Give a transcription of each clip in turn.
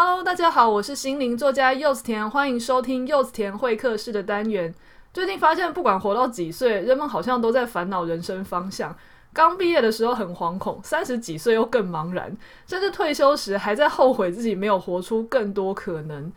Hello，大家好，我是心灵作家柚子田，欢迎收听柚子田会客室的单元。最近发现，不管活到几岁，人们好像都在烦恼人生方向。刚毕业的时候很惶恐，三十几岁又更茫然，甚至退休时还在后悔自己没有活出更多可能。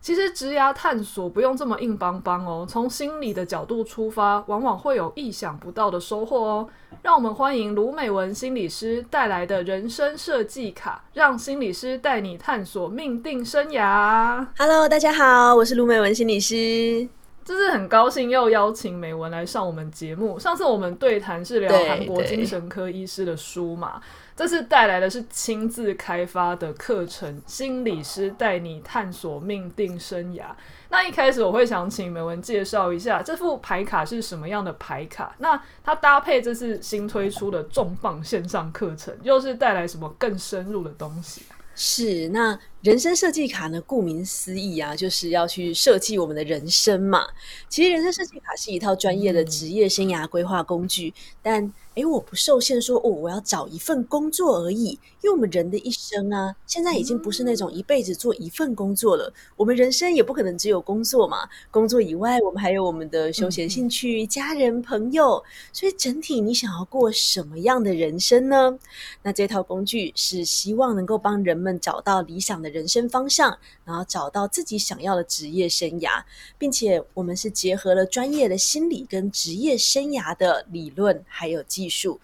其实职涯探索不用这么硬邦邦哦，从心理的角度出发，往往会有意想不到的收获哦。让我们欢迎卢美文心理师带来的人生设计卡，让心理师带你探索命定生涯。Hello，大家好，我是卢美文心理师。这次很高兴又邀请美文来上我们节目。上次我们对谈是聊韩国精神科医师的书嘛。这次带来的是亲自开发的课程，心理师带你探索命定生涯。那一开始我会想请美文介绍一下这副牌卡是什么样的牌卡，那它搭配这次新推出的重磅线上课程，又是带来什么更深入的东西？是，那人生设计卡呢？顾名思义啊，就是要去设计我们的人生嘛。其实人生设计卡是一套专业的职业生涯规划工具，嗯、但诶，我不受限说哦，我要找一份工作而已。因为我们人的一生啊，现在已经不是那种一辈子做一份工作了。嗯、我们人生也不可能只有工作嘛。工作以外，我们还有我们的休闲兴趣、嗯、家人、朋友。所以整体，你想要过什么样的人生呢？那这套工具是希望能够帮人们找到理想的人生方向，然后找到自己想要的职业生涯，并且我们是结合了专业的心理跟职业生涯的理论还有技术。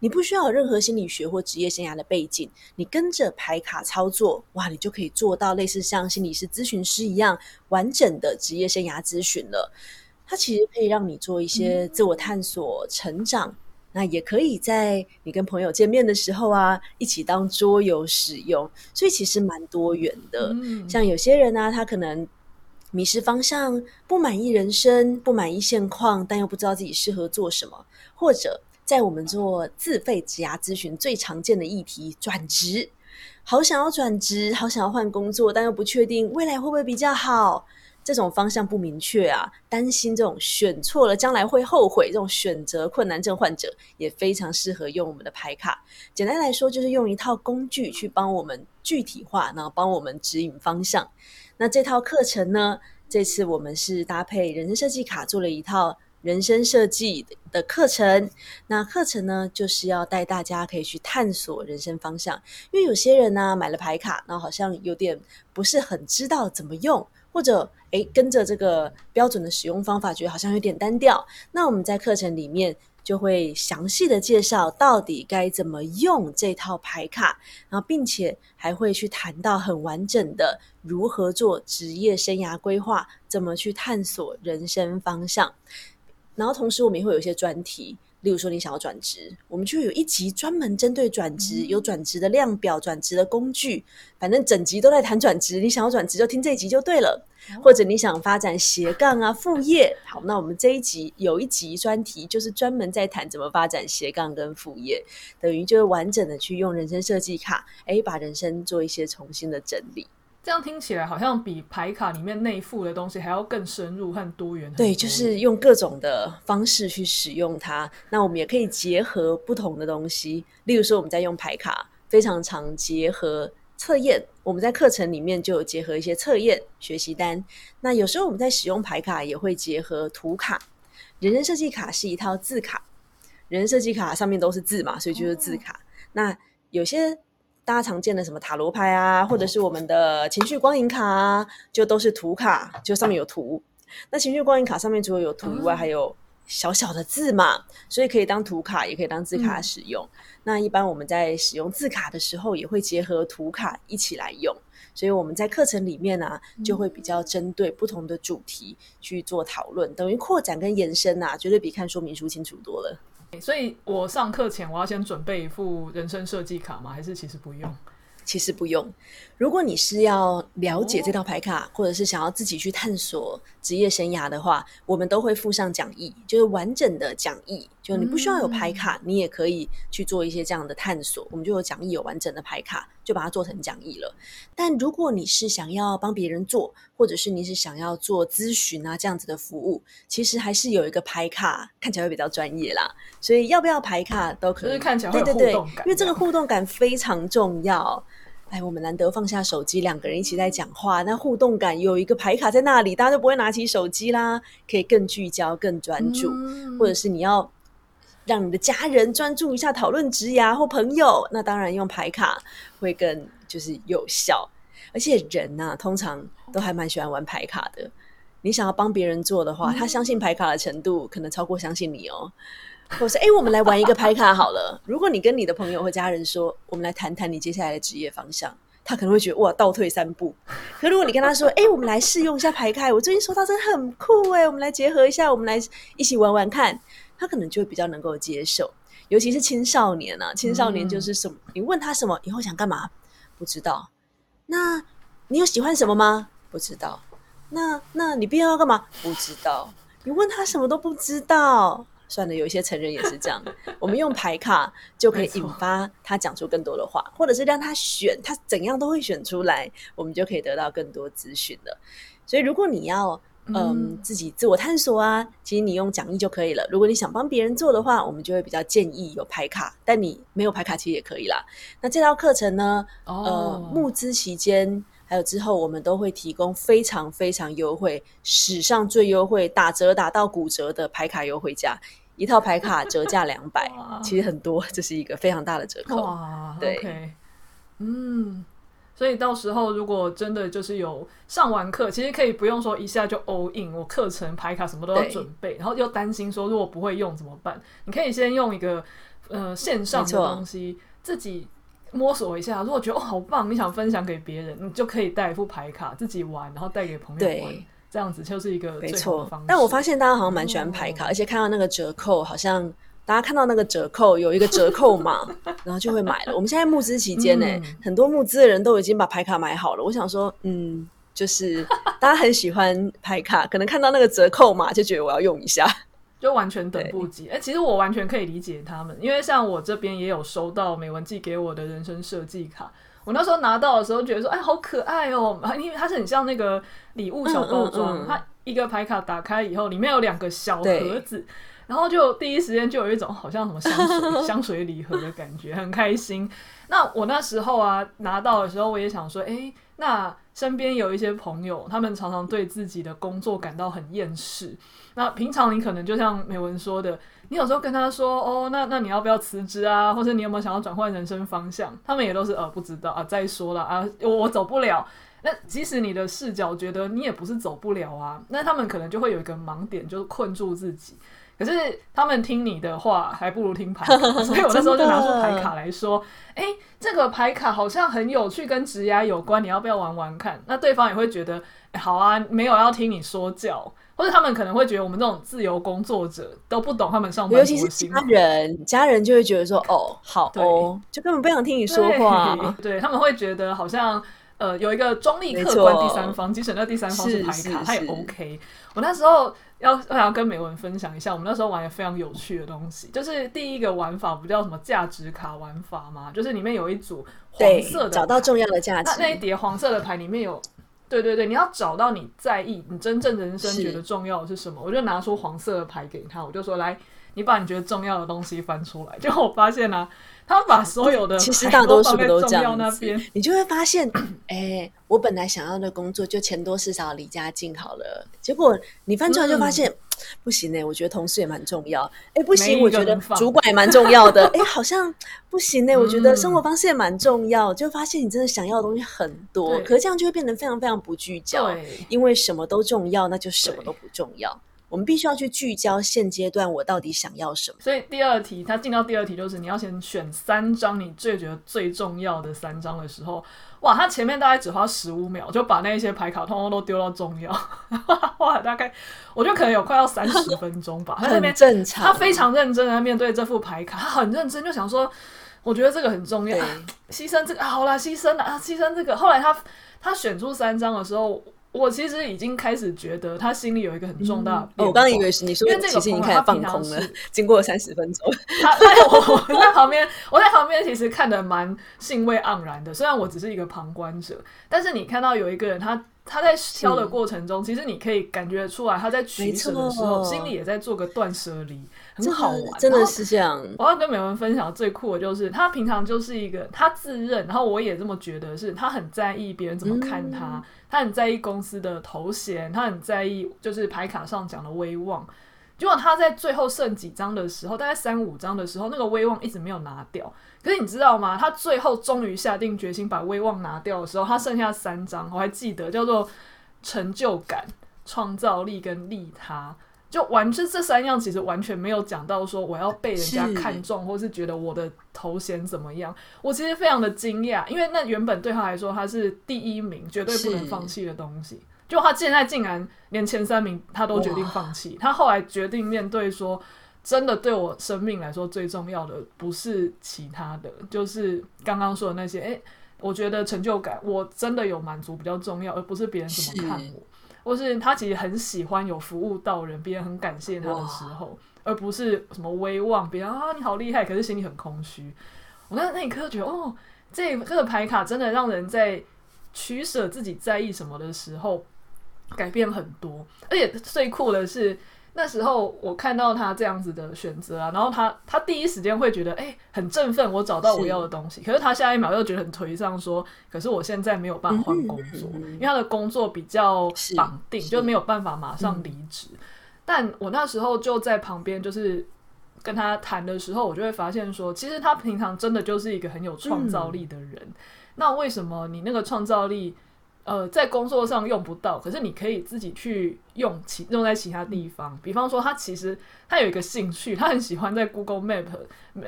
你不需要有任何心理学或职业生涯的背景，你跟着排卡操作，哇，你就可以做到类似像心理师咨询师一样完整的职业生涯咨询了。它其实可以让你做一些自我探索、成长。那也可以在你跟朋友见面的时候啊，一起当桌游使用，所以其实蛮多元的。嗯、像有些人呢、啊，他可能迷失方向，不满意人生，不满意现况，但又不知道自己适合做什么，或者在我们做自费职涯咨询最常见的议题，转职，好想要转职，好想要换工作，但又不确定未来会不会比较好。这种方向不明确啊，担心这种选错了将来会后悔，这种选择困难症患者也非常适合用我们的牌卡。简单来说，就是用一套工具去帮我们具体化，然后帮我们指引方向。那这套课程呢，这次我们是搭配人生设计卡做了一套人生设计的课程。那课程呢，就是要带大家可以去探索人生方向，因为有些人呢买了牌卡，然后好像有点不是很知道怎么用。或者，诶，跟着这个标准的使用方法，觉得好像有点单调。那我们在课程里面就会详细的介绍到底该怎么用这套牌卡，然后并且还会去谈到很完整的如何做职业生涯规划，怎么去探索人生方向。然后同时我们也会有一些专题。例如说，你想要转职，我们就有一集专门针对转职，有转职的量表、转职的工具，反正整集都在谈转职。你想要转职，就听这一集就对了。或者你想发展斜杠啊、副业，好，那我们这一集有一集专题，就是专门在谈怎么发展斜杠跟副业，等于就是完整的去用人生设计卡，哎，把人生做一些重新的整理。这样听起来好像比牌卡里面内附的东西还要更深入和多元。对，就是用各种的方式去使用它。那我们也可以结合不同的东西，例如说我们在用牌卡，非常常结合测验。我们在课程里面就有结合一些测验学习单。那有时候我们在使用牌卡也会结合图卡。人生设计卡是一套字卡，人生设计卡上面都是字嘛，所以就是字卡。那有些。大家常见的什么塔罗牌啊，或者是我们的情绪光影卡啊，就都是图卡，就上面有图。那情绪光影卡上面除了有图以外，还有小小的字嘛，所以可以当图卡，也可以当字卡使用。嗯、那一般我们在使用字卡的时候，也会结合图卡一起来用。所以我们在课程里面呢、啊，就会比较针对不同的主题去做讨论，等于扩展跟延伸啊，绝对比看说明书清楚多了。所以我上课前我要先准备一副人生设计卡吗？还是其实不用？其实不用。如果你是要了解这套牌卡，或者是想要自己去探索职业生涯的话，我们都会附上讲义，就是完整的讲义。就你不需要有牌卡，嗯、你也可以去做一些这样的探索。我们就有讲义，有完整的牌卡，就把它做成讲义了。但如果你是想要帮别人做，或者是你是想要做咨询啊这样子的服务，其实还是有一个牌卡，看起来会比较专业啦。所以要不要牌卡都可以，就是看起来会有互动感。对对对，因为这个互动感非常重要。哎，我们难得放下手机，两个人一起在讲话，那互动感有一个牌卡在那里，大家就不会拿起手机啦，可以更聚焦、更专注。嗯、或者是你要让你的家人专注一下讨论职涯或朋友，那当然用牌卡会更就是有效。而且人呐、啊，通常都还蛮喜欢玩牌卡的。你想要帮别人做的话，他相信牌卡的程度可能超过相信你哦。或是哎，我们来玩一个牌卡好了。如果你跟你的朋友或家人说，我们来谈谈你接下来的职业方向，他可能会觉得哇，倒退三步。可如果你跟他说，哎，我们来试用一下牌卡，我最近收到真的很酷哎，我们来结合一下，我们来一起玩玩看，他可能就会比较能够接受。尤其是青少年啊，青少年就是什么，嗯、你问他什么，以后想干嘛，不知道。那你有喜欢什么吗？不知道。那那你毕业要干嘛？不知道。你问他什么都不知道。算了，有一些成人也是这样。我们用牌卡就可以引发他讲出更多的话，或者是让他选，他怎样都会选出来，我们就可以得到更多资讯了。所以，如果你要嗯、呃、自己自我探索啊，其实你用讲义就可以了。如果你想帮别人做的话，我们就会比较建议有排卡，但你没有排卡其实也可以啦。那这套课程呢，呃，募资期间。还有之后，我们都会提供非常非常优惠，史上最优惠，打折打到骨折的排卡优惠价，一套排卡折价两百，其实很多，这是一个非常大的折扣。哇，对，okay. 嗯，所以到时候如果真的就是有上完课，其实可以不用说一下就 all in，我课程排卡什么都要准备，然后又担心说如果不会用怎么办？你可以先用一个呃线上的东西自己。摸索一下，如果觉得哦好棒，你想分享给别人，你就可以带一副牌卡自己玩，然后带给朋友玩，这样子就是一个最好的方式。但我发现大家好像蛮喜欢牌卡，哦，而且看到那个折扣，好像大家看到那个折扣有一个折扣码，然后就会买了。我们现在募资期间呢，嗯，很多募资的人都已经把牌卡买好了。我想说，嗯，就是大家很喜欢牌卡，可能看到那个折扣码就觉得我要用一下。就完全等不及，哎、欸，其实我完全可以理解他们，因为像我这边也有收到美文寄给我的人生设计卡，我那时候拿到的时候觉得说，哎，好可爱哦，因为它是很像那个礼物小包装，嗯嗯嗯，它一个牌卡打开以后，里面有两个小盒子，然后就第一时间就有一种好像什么香水 香水礼盒的感觉，很开心。那我那时候啊拿到的时候，我也想说，哎、欸，那身边有一些朋友，他们常常对自己的工作感到很厌世。那平常你可能就像美文说的，你有时候跟他说哦，那那你要不要辞职啊？或者你有没有想要转换人生方向？他们也都是呃不知道啊，再说了啊，我我走不了。那即使你的视角觉得你也不是走不了啊，那他们可能就会有一个盲点，就是困住自己。可是他们听你的话，还不如听 牌卡。所以我那时候就拿出牌卡来说，哎、欸，这个牌卡好像很有趣，跟职涯有关，你要不要玩玩看？那对方也会觉得，欸、好啊，没有要听你说教。或者他们可能会觉得我们这种自由工作者都不懂他们上班，尤其是家人，家人就会觉得说哦，好哦，就根本不想听你说话。对，对他们会觉得好像呃有一个中立客观第三方，即使那第三方是牌卡，他也 OK。我那时候要我想要跟美文分享一下，我们那时候玩的非常有趣的东西，就是第一个玩法不叫什么价值卡玩法嘛，就是里面有一组黄色的，找到重要的价值，那那一叠黄色的牌里面有。对对对，你要找到你在意、你真正人生觉得重要的是什么？我就拿出黄色的牌给他，我就说：“来，你把你觉得重要的东西翻出来。”结果我发现呢、啊，他把所有的其实大多数都这样子，你就会发现，哎，我本来想要的工作就钱多事少、离家近好了，结果你翻出来就发现。嗯不行呢、欸，我觉得同事也蛮重要。哎、欸，不行，我觉得主管也蛮重要的。哎、欸，好像不行呢、欸，我觉得生活方式也蛮重要。就发现你真的想要的东西很多，可是这样就会变得非常非常不聚焦。因为什么都重要，那就什么都不重要。我们必须要去聚焦现阶段我到底想要什么。所以第二题，他进到第二题就是你要先选三张你最觉得最重要的三张的时候，哇，他前面大概只花十五秒就把那些牌卡通通都丢到重要，哇，大概我觉得可能有快要三十分钟吧。他那边很正常，他非常认真的面对这副牌卡，他很认真就想说，我觉得这个很重要，牺牲这个好啦，牺牲了啊，牺牲这个。后来他他选出三张的时候。我其实已经开始觉得他心里有一个很重大的、嗯哦。我刚刚以为是你说，因为这个其实已经开始放空了。经过了三十分钟，他在我我在旁边，我在旁边其实看得蛮兴味盎然的。虽然我只是一个旁观者，但是你看到有一个人，他他在挑的过程中，其实你可以感觉出来，他在取舍的时候，心里也在做个断舍离，很好玩。真的是这样。我要跟美文分享最酷的就是，他平常就是一个他自认，然后我也这么觉得，是他很在意别人怎么看他，嗯、他很在意公司的头衔，他很在意就是牌卡上讲的威望。结果他在最后剩几张的时候，大概三五张的时候，那个威望一直没有拿掉。可是你知道吗？他最后终于下定决心把威望拿掉的时候，他剩下三张，我还记得叫做成就感、创造力跟利他，就完这这三样其实完全没有讲到说我要被人家看中，或是觉得我的头衔怎么样。我其实非常的惊讶，因为那原本对他来说他是第一名，绝对不能放弃的东西。就他现在竟然连前三名他都决定放弃，他后来决定面对说，真的对我生命来说最重要的不是其他的，就是刚刚说的那些。诶、欸，我觉得成就感我真的有满足比较重要，而不是别人怎么看我。或是他其实很喜欢有服务到人，别人很感谢他的时候，而不是什么威望，别人啊你好厉害，可是心里很空虚。我那那一刻觉得，哦，这这个牌卡真的让人在取舍自己在意什么的时候。改变很多，而且最酷的是那时候我看到他这样子的选择啊，然后他他第一时间会觉得哎、欸、很振奋，我找到我要的东西。是可是他下一秒又觉得很颓丧，说可是我现在没有办法换工作，嗯嗯嗯、因为他的工作比较绑定，就没有办法马上离职。嗯、但我那时候就在旁边，就是跟他谈的时候，我就会发现说，其实他平常真的就是一个很有创造力的人。嗯、那为什么你那个创造力？呃，在工作上用不到，可是你可以自己去用其用在其他地方。比方说，他其实他有一个兴趣，他很喜欢在 Google Map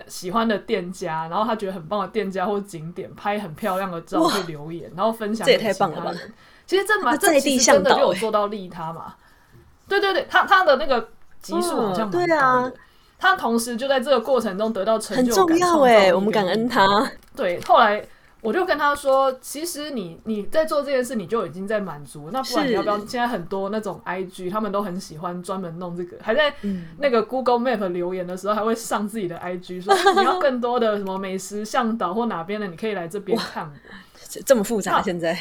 喜欢的店家，然后他觉得很棒的店家或景点，拍很漂亮的照去留言，然后分享给其他人。这也太棒了吧！其实这蛮这其实真的就有做到利他嘛。对对对，他他的那个级数好像蛮高的。对啊，他同时就在这个过程中得到成就感，很重要哎，我们感恩他。对，后来。我就跟他说，其实你你在做这件事，你就已经在满足。那不然你要不要？现在很多那种 IG，他们都很喜欢专门弄这个，还在那个 Google Map 留言的时候，还会上自己的 IG，说 你要更多的什么美食向导或哪边的，你可以来这边看我。这么复杂，现在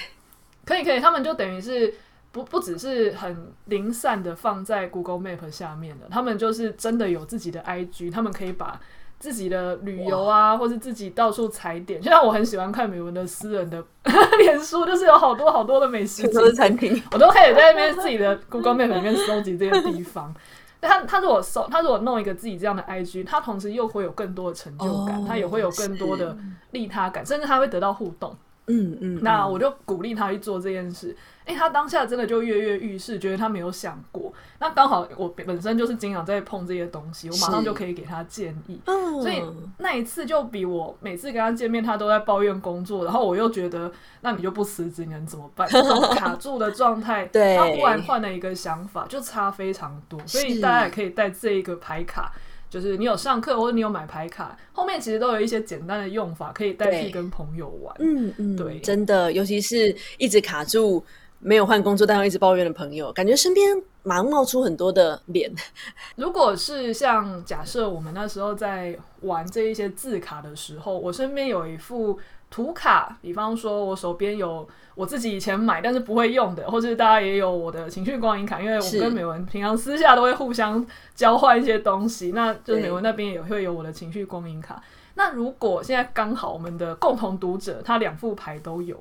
可以可以，他们就等于是不不只是很零散的放在 Google Map 下面的，他们就是真的有自己的 IG，他们可以把。自己的旅游啊，或是自己到处踩点，就像我很喜欢看美文的私人的 脸书，就是有好多好多的美食餐厅，我都可以在那边自己的 Google Map 里面收集这些地方。他他如果搜，他如果弄一个自己这样的 IG，他同时又会有更多的成就感，哦、他也会有更多的利他感，甚至他会得到互动。嗯嗯，那我就鼓励他去做这件事。诶、欸，他当下真的就跃跃欲试，觉得他没有想过。那刚好我本身就是经常在碰这些东西，我马上就可以给他建议。嗯，所以那一次就比我每次跟他见面，他都在抱怨工作，然后我又觉得，那你就不辞职，你能怎么办？这种卡住的状态，对，他忽然换了一个想法，就差非常多。所以大家也可以带这一个牌卡。就是你有上课或者你有买牌卡，后面其实都有一些简单的用法可以代替跟朋友玩。嗯嗯，对，真的，尤其是一直卡住没有换工作但又一直抱怨的朋友，感觉身边马上冒出很多的脸。如果是像假设我们那时候在玩这一些字卡的时候，我身边有一副。图卡，比方说，我手边有我自己以前买但是不会用的，或者大家也有我的情绪光影卡，因为我跟美文平常私下都会互相交换一些东西，那就是美文那边也会有我的情绪光影卡。那如果现在刚好我们的共同读者他两副牌都有，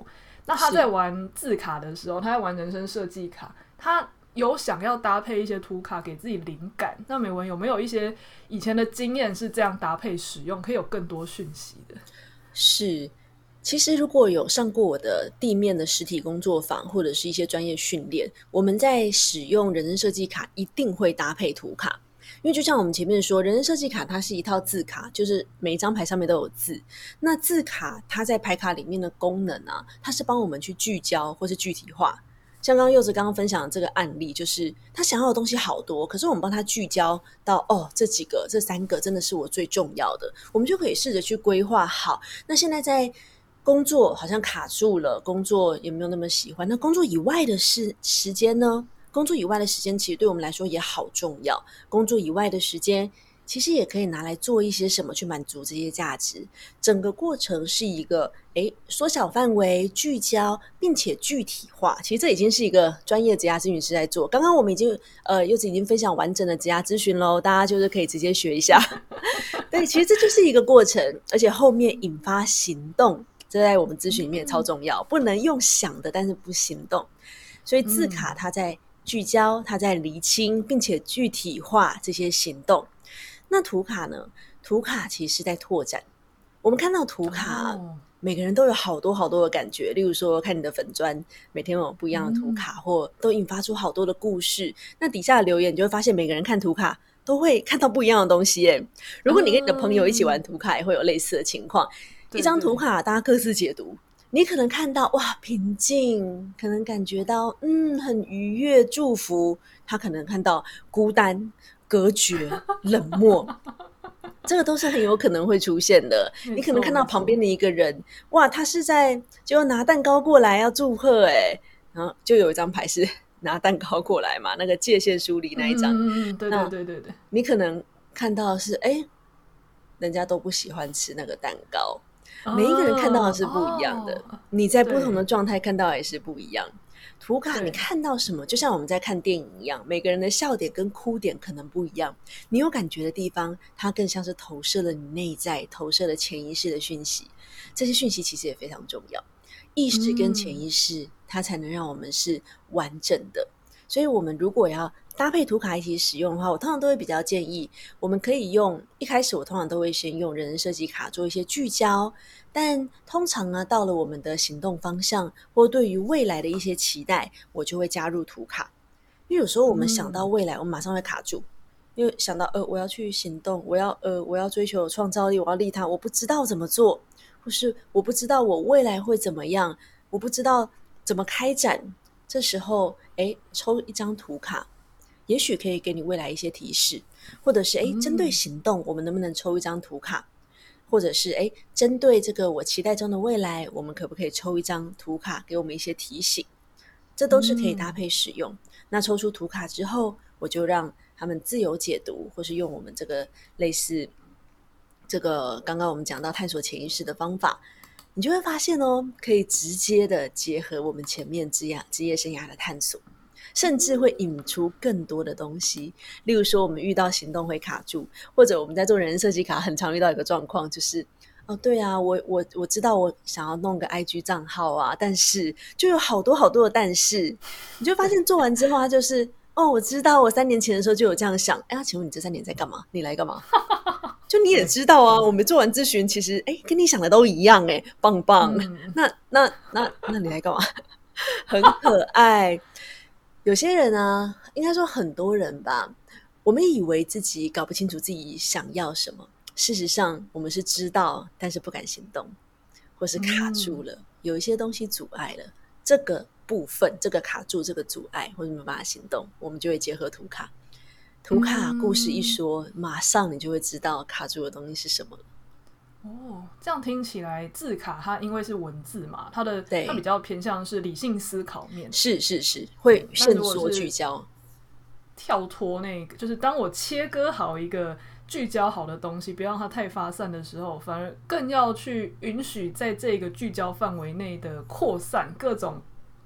那他在玩字卡的时候，他在玩人生设计卡，他有想要搭配一些图卡给自己灵感。那美文有没有一些以前的经验是这样搭配使用，可以有更多讯息的？是。其实，如果有上过我的地面的实体工作坊，或者是一些专业训练，我们在使用人生设计卡一定会搭配图卡，因为就像我们前面说，人生设计卡它是一套字卡，就是每一张牌上面都有字。那字卡它在牌卡里面的功能啊，它是帮我们去聚焦或是具体化。像刚刚柚子刚刚分享的这个案例，就是他想要的东西好多，可是我们帮他聚焦到哦，这几个、这三个真的是我最重要的，我们就可以试着去规划好。那现在在工作好像卡住了，工作也没有那么喜欢。那工作以外的时时间呢？工作以外的时间其实对我们来说也好重要。工作以外的时间其实也可以拿来做一些什么去满足这些价值。整个过程是一个诶缩小范围、聚焦，并且具体化。其实这已经是一个专业职涯咨询师在做。刚刚我们已经呃柚子已经分享完整的职涯咨询喽，大家就是可以直接学一下。对，其实这就是一个过程，而且后面引发行动，这在我们咨询里面超重要。不能用想的，但是不行动。所以字卡它在聚焦，他在厘清，并且具体化这些行动。那图卡呢？图卡其实是在拓展。我们看到图卡，哦、每个人都有好多好多的感觉。例如说，看你的粉砖，每天有不一样的图卡，嗯、或都引发出好多的故事。那底下的留言，你就会发现每个人看图卡都会看到不一样的东西。耶，如果你跟你的朋友一起玩图卡，也会有类似的情况。嗯、一张图卡，大家各自解读。你可能看到哇，平静，可能感觉到嗯，很愉悦，祝福。他可能看到孤单。隔绝、冷漠，这个都是很有可能会出现的。你可能看到旁边的一个人，哇，他是在就拿蛋糕过来要祝贺，哎，然后就有一张牌是 拿蛋糕过来嘛，那个界限梳理那一张，嗯嗯，对对对对对。你可能看到是，哎，人家都不喜欢吃那个蛋糕，哦、每一个人看到的是不一样的，哦、你在不同的状态看到也是不一样。图卡，你看到什么？就像我们在看电影一样，每个人的笑点跟哭点可能不一样。你有感觉的地方，它更像是投射了你内在、投射了潜意识的讯息。这些讯息其实也非常重要，意识跟潜意识，它才能让我们是完整的。所以，我们如果要搭配图卡一起使用的话，我通常都会比较建议，我们可以用一开始我通常都会先用人人设计卡做一些聚焦。但通常呢，到了我们的行动方向或对于未来的一些期待，我就会加入图卡。因为有时候我们想到未来，我们马上会卡住，因为想到呃，我要去行动，我要呃，我要追求创造力，我要利他，我不知道怎么做，或是我不知道我未来会怎么样，我不知道怎么开展。这时候，哎，抽一张图卡，也许可以给你未来一些提示，或者是诶，针对行动，我们能不能抽一张图卡？或者是诶，针对这个我期待中的未来，我们可不可以抽一张图卡给我们一些提醒？这都是可以搭配使用。嗯、那抽出图卡之后，我就让他们自由解读，或是用我们这个类似这个刚刚我们讲到探索潜意识的方法，你就会发现哦，可以直接的结合我们前面职业职业生涯的探索。甚至会引出更多的东西，例如说，我们遇到行动会卡住，或者我们在做人生设计卡，很常遇到一个状况，就是哦，对啊，我我我知道我想要弄个 IG 账号啊，但是就有好多好多的但是，你就发现做完之后，他就是哦，我知道我三年前的时候就有这样想，哎呀，请问你这三年在干嘛？你来干嘛？就你也知道啊，我们做完咨询，其实哎，跟你想的都一样，哎，棒棒。嗯、那那那那你来干嘛？很可爱。有些人啊，应该说很多人吧，我们以为自己搞不清楚自己想要什么，事实上我们是知道，但是不敢行动，或是卡住了，嗯、有一些东西阻碍了。这个部分，这个卡住，这个阻碍，或者没有办法行动，我们就会结合图卡，图卡故事一说，嗯、马上你就会知道卡住的东西是什么。哦，这样听起来，字卡它因为是文字嘛，它的对它比较偏向是理性思考面，是是是，会迅速聚焦，跳脱那个，就是当我切割好一个聚焦好的东西，不要让它太发散的时候，反而更要去允许在这个聚焦范围内的扩散各种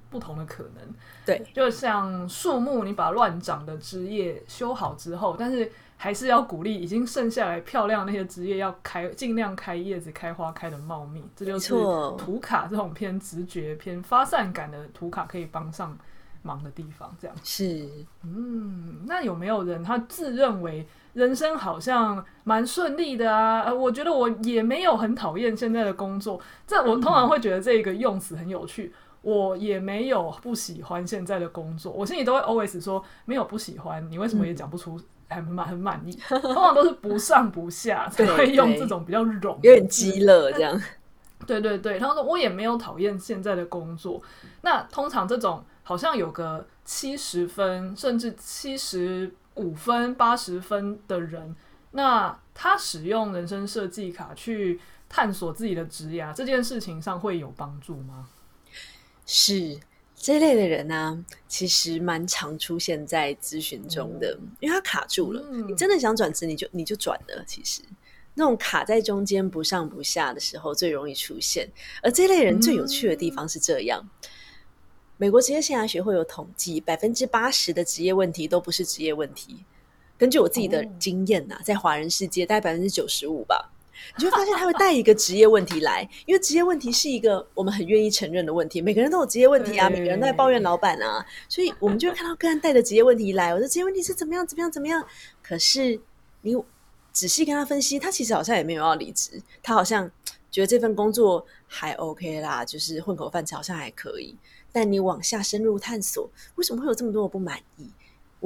不同的可能。对，就像树木，你把乱长的枝叶修好之后，但是。还是要鼓励已经剩下来漂亮的那些枝叶要开，尽量开叶子、开花、开的茂密。这就是图卡这种偏直觉、偏发散感的图卡可以帮上忙的地方。这样是，嗯，那有没有人他自认为人生好像蛮顺利的啊？呃，我觉得我也没有很讨厌现在的工作。这我通常会觉得这个用词很有趣。我也没有不喜欢现在的工作，我心里都会 always 说没有不喜欢。你为什么也讲不出？很满很满意，通常都是不上不下 才会用这种比较冗，有点鸡肋这样。对对对，他说我也没有讨厌现在的工作。那通常这种好像有个七十分甚至七十五分、八十分的人，那他使用人生设计卡去探索自己的职涯这件事情上会有帮助吗？是。这一类的人呢、啊，其实蛮常出现在咨询中的，嗯、因为他卡住了。嗯、你真的想转职，你就你就转了。其实那种卡在中间不上不下的时候，最容易出现。而这类人最有趣的地方是这样：嗯、美国职业生涯学会有统计，百分之八十的职业问题都不是职业问题。根据我自己的经验呐、啊，在华人世界大概百分之九十五吧。你就会发现他会带一个职业问题来，因为职业问题是一个我们很愿意承认的问题。每个人都有职业问题啊，每个人都在抱怨老板啊，所以我们就会看到个人带着职业问题来。我的职业问题是怎么样，怎么样，怎么样？可是你仔细跟他分析，他其实好像也没有要离职，他好像觉得这份工作还 OK 啦，就是混口饭吃，好像还可以。但你往下深入探索，为什么会有这么多的不满意？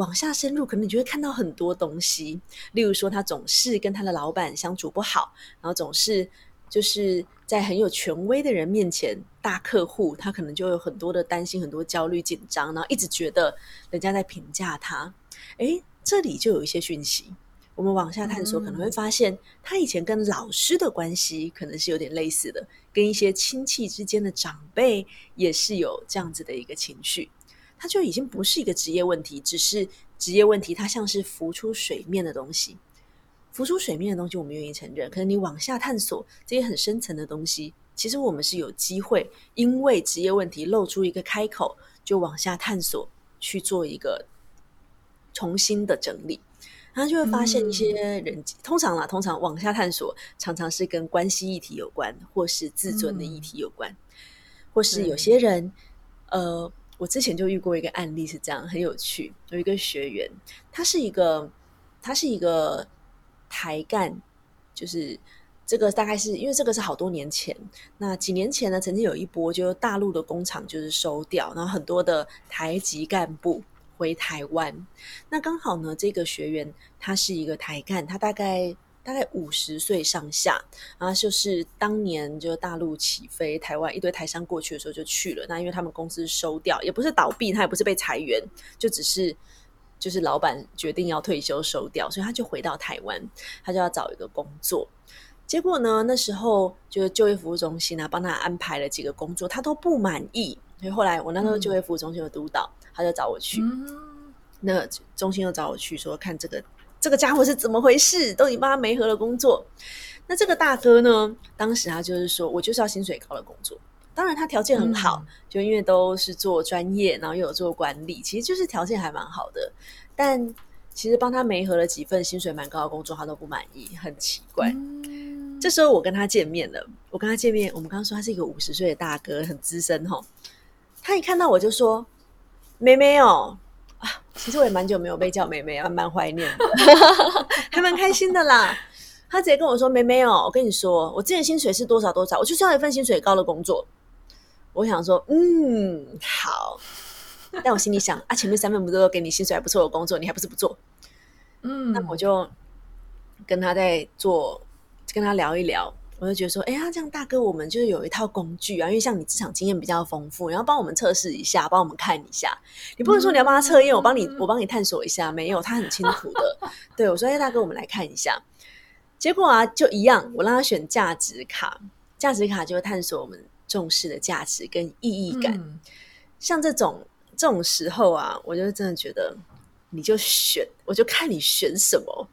往下深入，可能你就会看到很多东西。例如说，他总是跟他的老板相处不好，然后总是就是在很有权威的人面前，大客户他可能就有很多的担心、很多焦虑、紧张，然后一直觉得人家在评价他。诶，这里就有一些讯息。我们往下探索，可能会发现他以前跟老师的关系可能是有点类似的，跟一些亲戚之间的长辈也是有这样子的一个情绪。它就已经不是一个职业问题，只是职业问题。它像是浮出水面的东西，浮出水面的东西，我们愿意承认。可能你往下探索这些很深层的东西，其实我们是有机会，因为职业问题露出一个开口，就往下探索去做一个重新的整理，然后就会发现一些人，嗯、通常啦，通常往下探索，常常是跟关系议题有关，或是自尊的议题有关，嗯、或是有些人，嗯、呃。我之前就遇过一个案例是这样，很有趣。有一个学员，他是一个，他是一个台干，就是这个大概是因为这个是好多年前。那几年前呢，曾经有一波，就大陆的工厂就是收掉，然后很多的台籍干部回台湾。那刚好呢，这个学员他是一个台干，他大概。大概五十岁上下，然后就是当年就大陆起飞，台湾一堆台商过去的时候就去了。那因为他们公司收掉，也不是倒闭，他也不是被裁员，就只是就是老板决定要退休收掉，所以他就回到台湾，他就要找一个工作。结果呢，那时候就是就业服务中心啊，帮他安排了几个工作，他都不满意。所以后来我那时候就业服务中心的督导，嗯、他就找我去，嗯、那中心又找我去说看这个。这个家伙是怎么回事？都已经帮他没合了工作。那这个大哥呢？当时他就是说，我就是要薪水高的工作。当然他条件很好，嗯、就因为都是做专业，然后又有做管理，其实就是条件还蛮好的。但其实帮他媒合了几份薪水蛮高的工作，他都不满意，很奇怪。嗯、这时候我跟他见面了，我跟他见面，我们刚刚说他是一个五十岁的大哥，很资深哈。他一看到我就说：“妹妹哦。”啊，其实我也蛮久没有被叫妹妹啊，蛮怀念的，还蛮开心的啦。他直接跟我说：“妹妹哦，我跟你说，我之前薪水是多少多少，我就是要一份薪水高的工作。”我想说：“嗯，好。”但我心里想啊，前面三份不都给你薪水还不错的工作，你还不是不做？嗯，那我就跟他在做，跟他聊一聊。我就觉得说，哎呀，这样大哥，我们就是有一套工具啊，因为像你职场经验比较丰富，然后帮我们测试一下，帮我们看一下。你不能说你要帮他测验，我帮你，我帮你探索一下，没有，他很清楚的。对，我说，哎，大哥，我们来看一下。结果啊，就一样，我让他选价值卡，价值卡就会探索我们重视的价值跟意义感。嗯、像这种这种时候啊，我就真的觉得，你就选，我就看你选什么。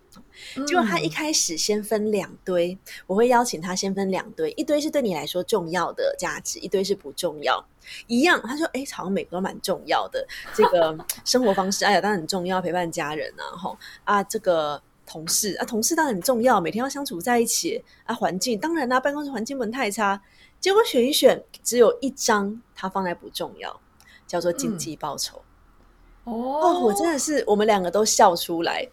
结果他一开始先分两堆，我会邀请他先分两堆，一堆是对你来说重要的价值，一堆是不重要。一样，他说：“哎，好像每个都蛮重要的。这个 生活方式，哎呀，当然很重要，陪伴家人啊，吼啊，这个同事啊，同事当然很重要，每天要相处在一起啊。环境当然啦，办公室环境不能太差。结果选一选，只有一张他放在不重要，叫做经济报酬。哦，哦，我真的是，我们两个都笑出来。”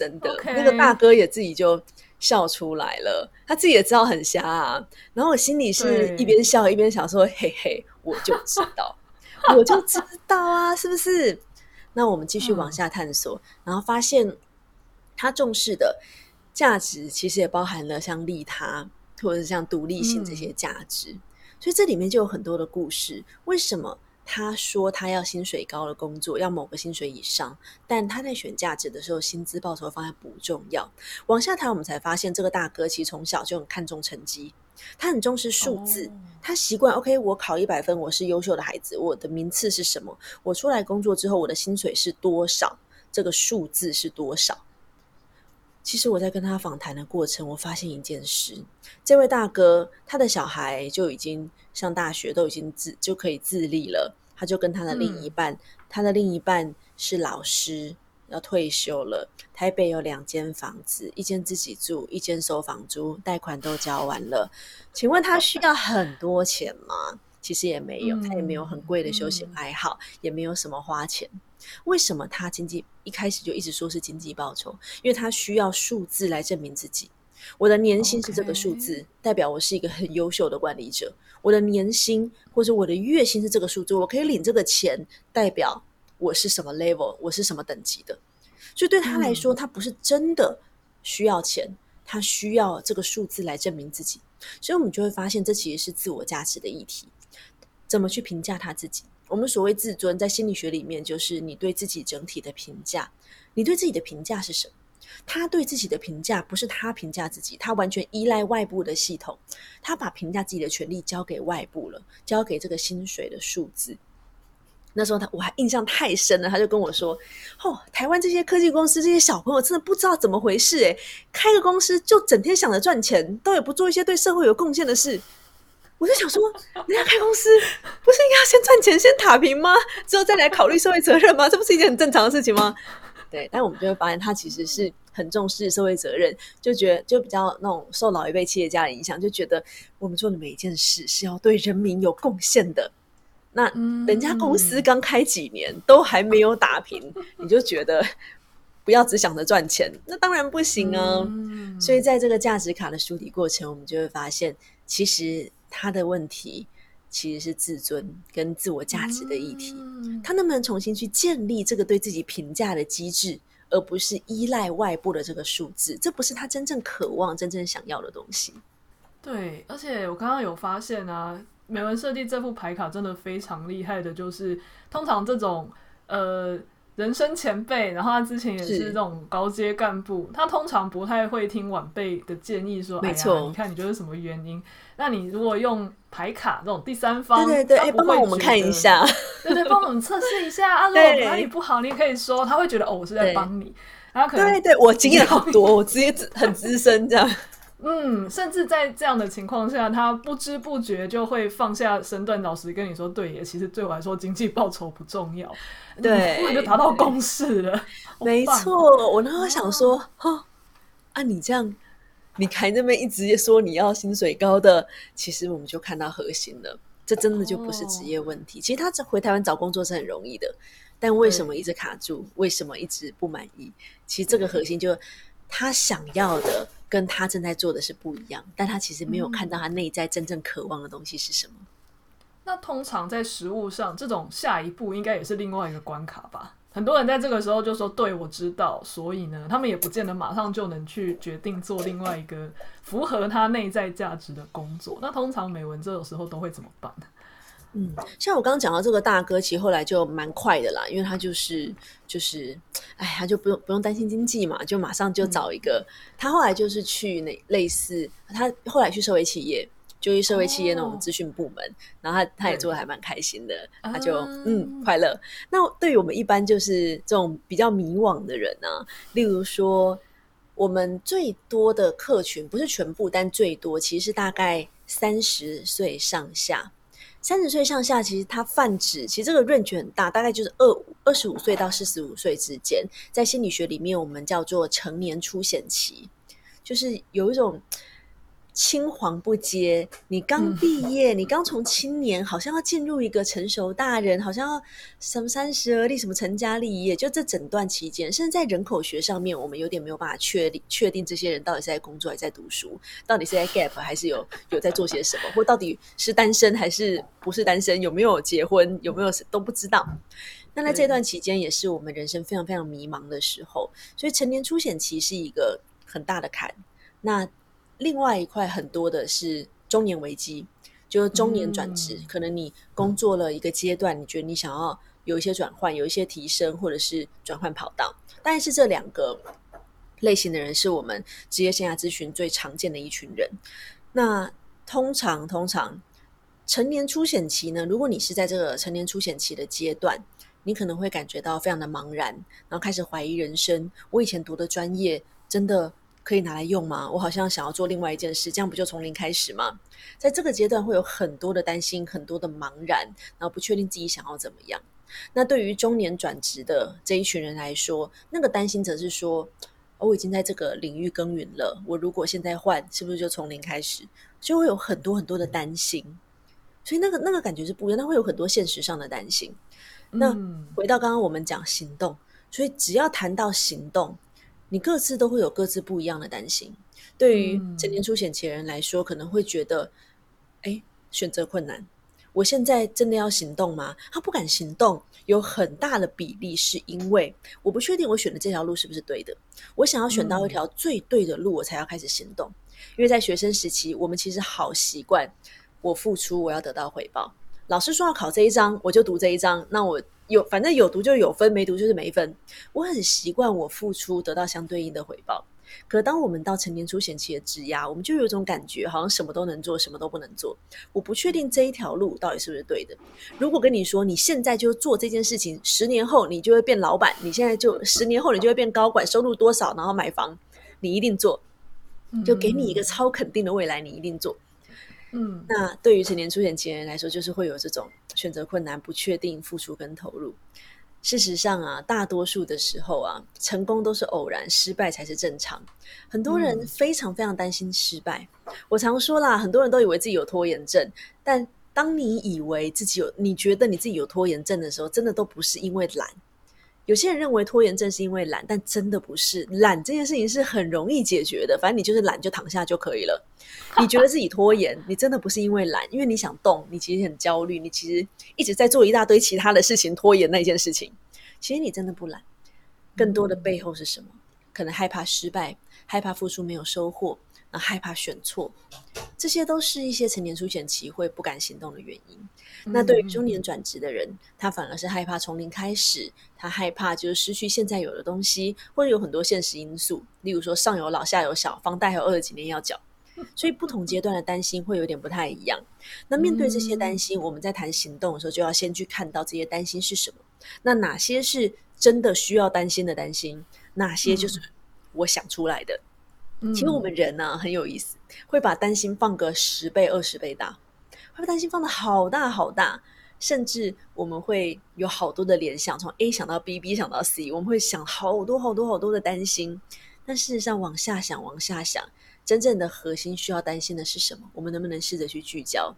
真的，Okay. 那个大哥也自己就笑出来了，他自己也知道很瞎啊。然后我心里是一边笑一边想说：“嘿嘿，我就知道，我就知道啊，是不是？”那我们继续往下探索，嗯、然后发现他重视的价值其实也包含了像利他或者是像独立性这些价值，嗯、所以这里面就有很多的故事。为什么？他说他要薪水高的工作，要某个薪水以上，但他在选价值的时候，薪资报酬方案不重要。往下谈，我们才发现这个大哥其实从小就很看重成绩，他很重视数字，哦、他习惯 OK，我考一百分，我是优秀的孩子，我的名次是什么？我出来工作之后，我的薪水是多少？这个数字是多少？其实我在跟他访谈的过程，我发现一件事：这位大哥他的小孩就已经上大学，都已经自就可以自立了。他就跟他的另一半，嗯、他的另一半是老师，要退休了。台北有两间房子，一间自己住，一间收房租，贷款都交完了。请问他需要很多钱吗？其实也没有，他也没有很贵的休闲爱好，嗯、也没有什么花钱。为什么他经济一开始就一直说是经济报酬？因为他需要数字来证明自己。我的年薪是这个数字.代表我是一个很优秀的管理者。我的年薪或者我的月薪是这个数字，我可以领这个钱，代表我是什么 level，我是什么等级的。所以对他来说，嗯、他不是真的需要钱，他需要这个数字来证明自己。所以我们就会发现，这其实是自我价值的议题。怎么去评价他自己？我们所谓自尊，在心理学里面，就是你对自己整体的评价。你对自己的评价是什么？他对自己的评价不是他评价自己，他完全依赖外部的系统。他把评价自己的权利交给外部了，交给这个薪水的数字。那时候他我还印象太深了，他就跟我说：“哦，台湾这些科技公司这些小朋友真的不知道怎么回事诶，开个公司就整天想着赚钱，都也不做一些对社会有贡献的事。”我就想说，人家开公司不是应该要先赚钱、先躺平吗？之后再来考虑社会责任吗？这不是一件很正常的事情吗？对，但我们就会发现，他其实是很重视社会责任，就觉得就比较那种受老一辈企业家的影响，就觉得我们做的每一件事是要对人民有贡献的。那人家公司刚开几年都还没有打平，你就觉得不要只想着赚钱，那当然不行啊。所以在这个价值卡的梳理过程，我们就会发现，其实他的问题。其实是自尊跟自我价值的议题，嗯、他能不能重新去建立这个对自己评价的机制，而不是依赖外部的这个数字？这不是他真正渴望、真正想要的东西。对，而且我刚刚有发现啊，美文设计这副牌卡真的非常厉害的，就是通常这种呃。人生前辈，然后他之前也是这种高阶干部，他通常不太会听晚辈的建议说，没错，哎呀，你看你觉得什么原因？那你如果用牌卡这种第三方，对对对，帮帮我们看一下，对对，帮我们测试一下啊，如果哪里不好，你也可以说，他会觉得哦，我是在帮你，然后可能对对，我经验好多，我直接很资深这样。嗯，甚至在这样的情况下，他不知不觉就会放下身段，老实跟你说：“对耶，其实对我来说，经济报酬不重要。”对，突然就达到共识了。没错，哦、我那时候想说：“哈，啊，你这样，你还那边一直说你要薪水高的，其实我们就看到核心了。这真的就不是职业问题。哦、其实他这回台湾找工作是很容易的，但为什么一直卡住？为什么一直不满意？其实这个核心就他想要的。”跟他正在做的是不一样，但他其实没有看到他内在真正渴望的东西是什么。嗯、那通常在食物上，这种下一步应该也是另外一个关卡吧？很多人在这个时候就说：“对，我知道。”所以呢，他们也不见得马上就能去决定做另外一个符合他内在价值的工作。那通常美文这种时候都会怎么办呢？嗯，像我刚刚讲到这个大哥，其实后来就蛮快的啦，因为他就是就是，哎，他就不用不用担心经济嘛，就马上就找一个。嗯、他后来就是去那类似，他后来去社会企业，就去社会企业那种资讯部门，哦、然后他他也做的还蛮开心的，对他就、啊、嗯快乐。那对于我们一般就是这种比较迷惘的人呢、啊，例如说，我们最多的客群不是全部，但最多其实是大概三十岁上下。三十岁上下，其实它泛指，其实这个 range 很大，大概就是二二十五岁到四十五岁之间，在心理学里面，我们叫做成年初显期，就是有一种。青黄不接，你刚毕业，嗯、你刚从青年好像要进入一个成熟大人，好像要什么三十而立，什么成家立业，就这整段期间，甚至在人口学上面，我们有点没有办法确定确定这些人到底是在工作还是在读书，到底是在 gap 还是有有在做些什么，或到底是单身还是不是单身，有没有结婚，有没有都不知道。那在这段期间，也是我们人生非常非常迷茫的时候，所以成年初显期是一个很大的坎。那另外一块很多的是中年危机，就是中年转职，嗯、可能你工作了一个阶段，你觉得你想要有一些转换，有一些提升，或者是转换跑道。但是这两个类型的人是我们职业生涯咨询最常见的一群人。那通常通常成年初显期呢，如果你是在这个成年初显期的阶段，你可能会感觉到非常的茫然，然后开始怀疑人生。我以前读的专业真的可以拿来用吗？我好像想要做另外一件事，这样不就从零开始吗？在这个阶段会有很多的担心，很多的茫然，然后不确定自己想要怎么样。那对于中年转职的这一群人来说，那个担心则是说，哦，我已经在这个领域耕耘了，我如果现在换，是不是就从零开始？就会有很多很多的担心。所以那个那个感觉是不一样，那会有很多现实上的担心。那回到刚刚我们讲行动，所以只要谈到行动，你各自都会有各自不一样的担心。对于成年出险前人来说，可能会觉得，哎，选择困难。我现在真的要行动吗？他不敢行动，有很大的比例是因为我不确定我选的这条路是不是对的。我想要选到一条最对的路，我才要开始行动。因为在学生时期，我们其实好习惯，我付出，我要得到回报。老师说要考这一章，我就读这一章。那我有，反正有毒就有分，没毒就是没分。我很习惯我付出得到相对应的回报。可当我们到成年出险期的质押，我们就有一种感觉，好像什么都能做，什么都不能做。我不确定这一条路到底是不是对的。如果跟你说你现在就做这件事情，十年后你就会变老板，你现在就十年后你就会变高管，收入多少，然后买房，你一定做，就给你一个超肯定的未来，你一定做。嗯，那对于成年初显期人来说，就是会有这种选择困难、不确定、付出跟投入。事实上啊，大多数的时候啊，成功都是偶然，失败才是正常。很多人非常非常担心失败。嗯、我常说啦，很多人都以为自己有拖延症，但当你以为自己有，你觉得你自己有拖延症的时候，真的都不是因为懒。有些人认为拖延症是因为懒，但真的不是。懒这件事情是很容易解决的，反正你就是懒，就躺下就可以了。你觉得自己拖延，你真的不是因为懒，因为你想动，你其实很焦虑，你其实一直在做一大堆其他的事情，拖延那件事情。其实你真的不懒，更多的背后是什么？可能害怕失败，害怕付出没有收获。啊，害怕选错，这些都是一些成年初显期会不敢行动的原因。嗯、那对于中年转职的人，他反而是害怕从零开始，他害怕就是失去现在有的东西，或者有很多现实因素，例如说上有老下有小，房贷还有二十几年要缴，所以不同阶段的担心会有点不太一样。那面对这些担心，嗯、我们在谈行动的时候，就要先去看到这些担心是什么。那哪些是真的需要担心的担心？哪些就是我想出来的？其实我们人呢、啊、很有意思，会把担心放个十倍、二十倍大，会把担心放的好大好大，甚至我们会有好多的联想，从 A 想到 B，B 想到 C，我们会想好多好多好多的担心。但事实上，往下想，往下想，真正的核心需要担心的是什么？我们能不能试着去聚焦？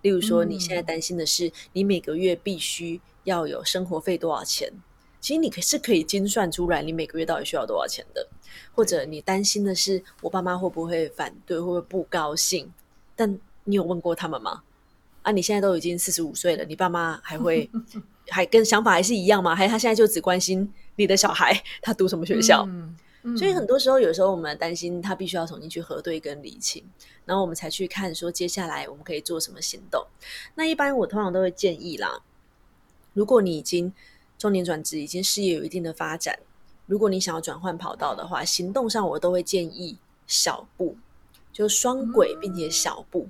例如说，你现在担心的是你每个月必须要有生活费多少钱？其实你可是可以精算出来，你每个月到底需要多少钱的，或者你担心的是我爸妈会不会反对，会不会不高兴？但你有问过他们吗？啊，你现在都已经四十五岁了，你爸妈还会 还跟想法还是一样吗？还是他现在就只关心你的小孩他读什么学校？嗯嗯、所以很多时候，有时候我们担心他必须要重新去核对跟理清，然后我们才去看说接下来我们可以做什么行动。那一般我通常都会建议啦，如果你已经中年转职已经事业有一定的发展，如果你想要转换跑道的话，行动上我都会建议小步，就双轨，并且小步，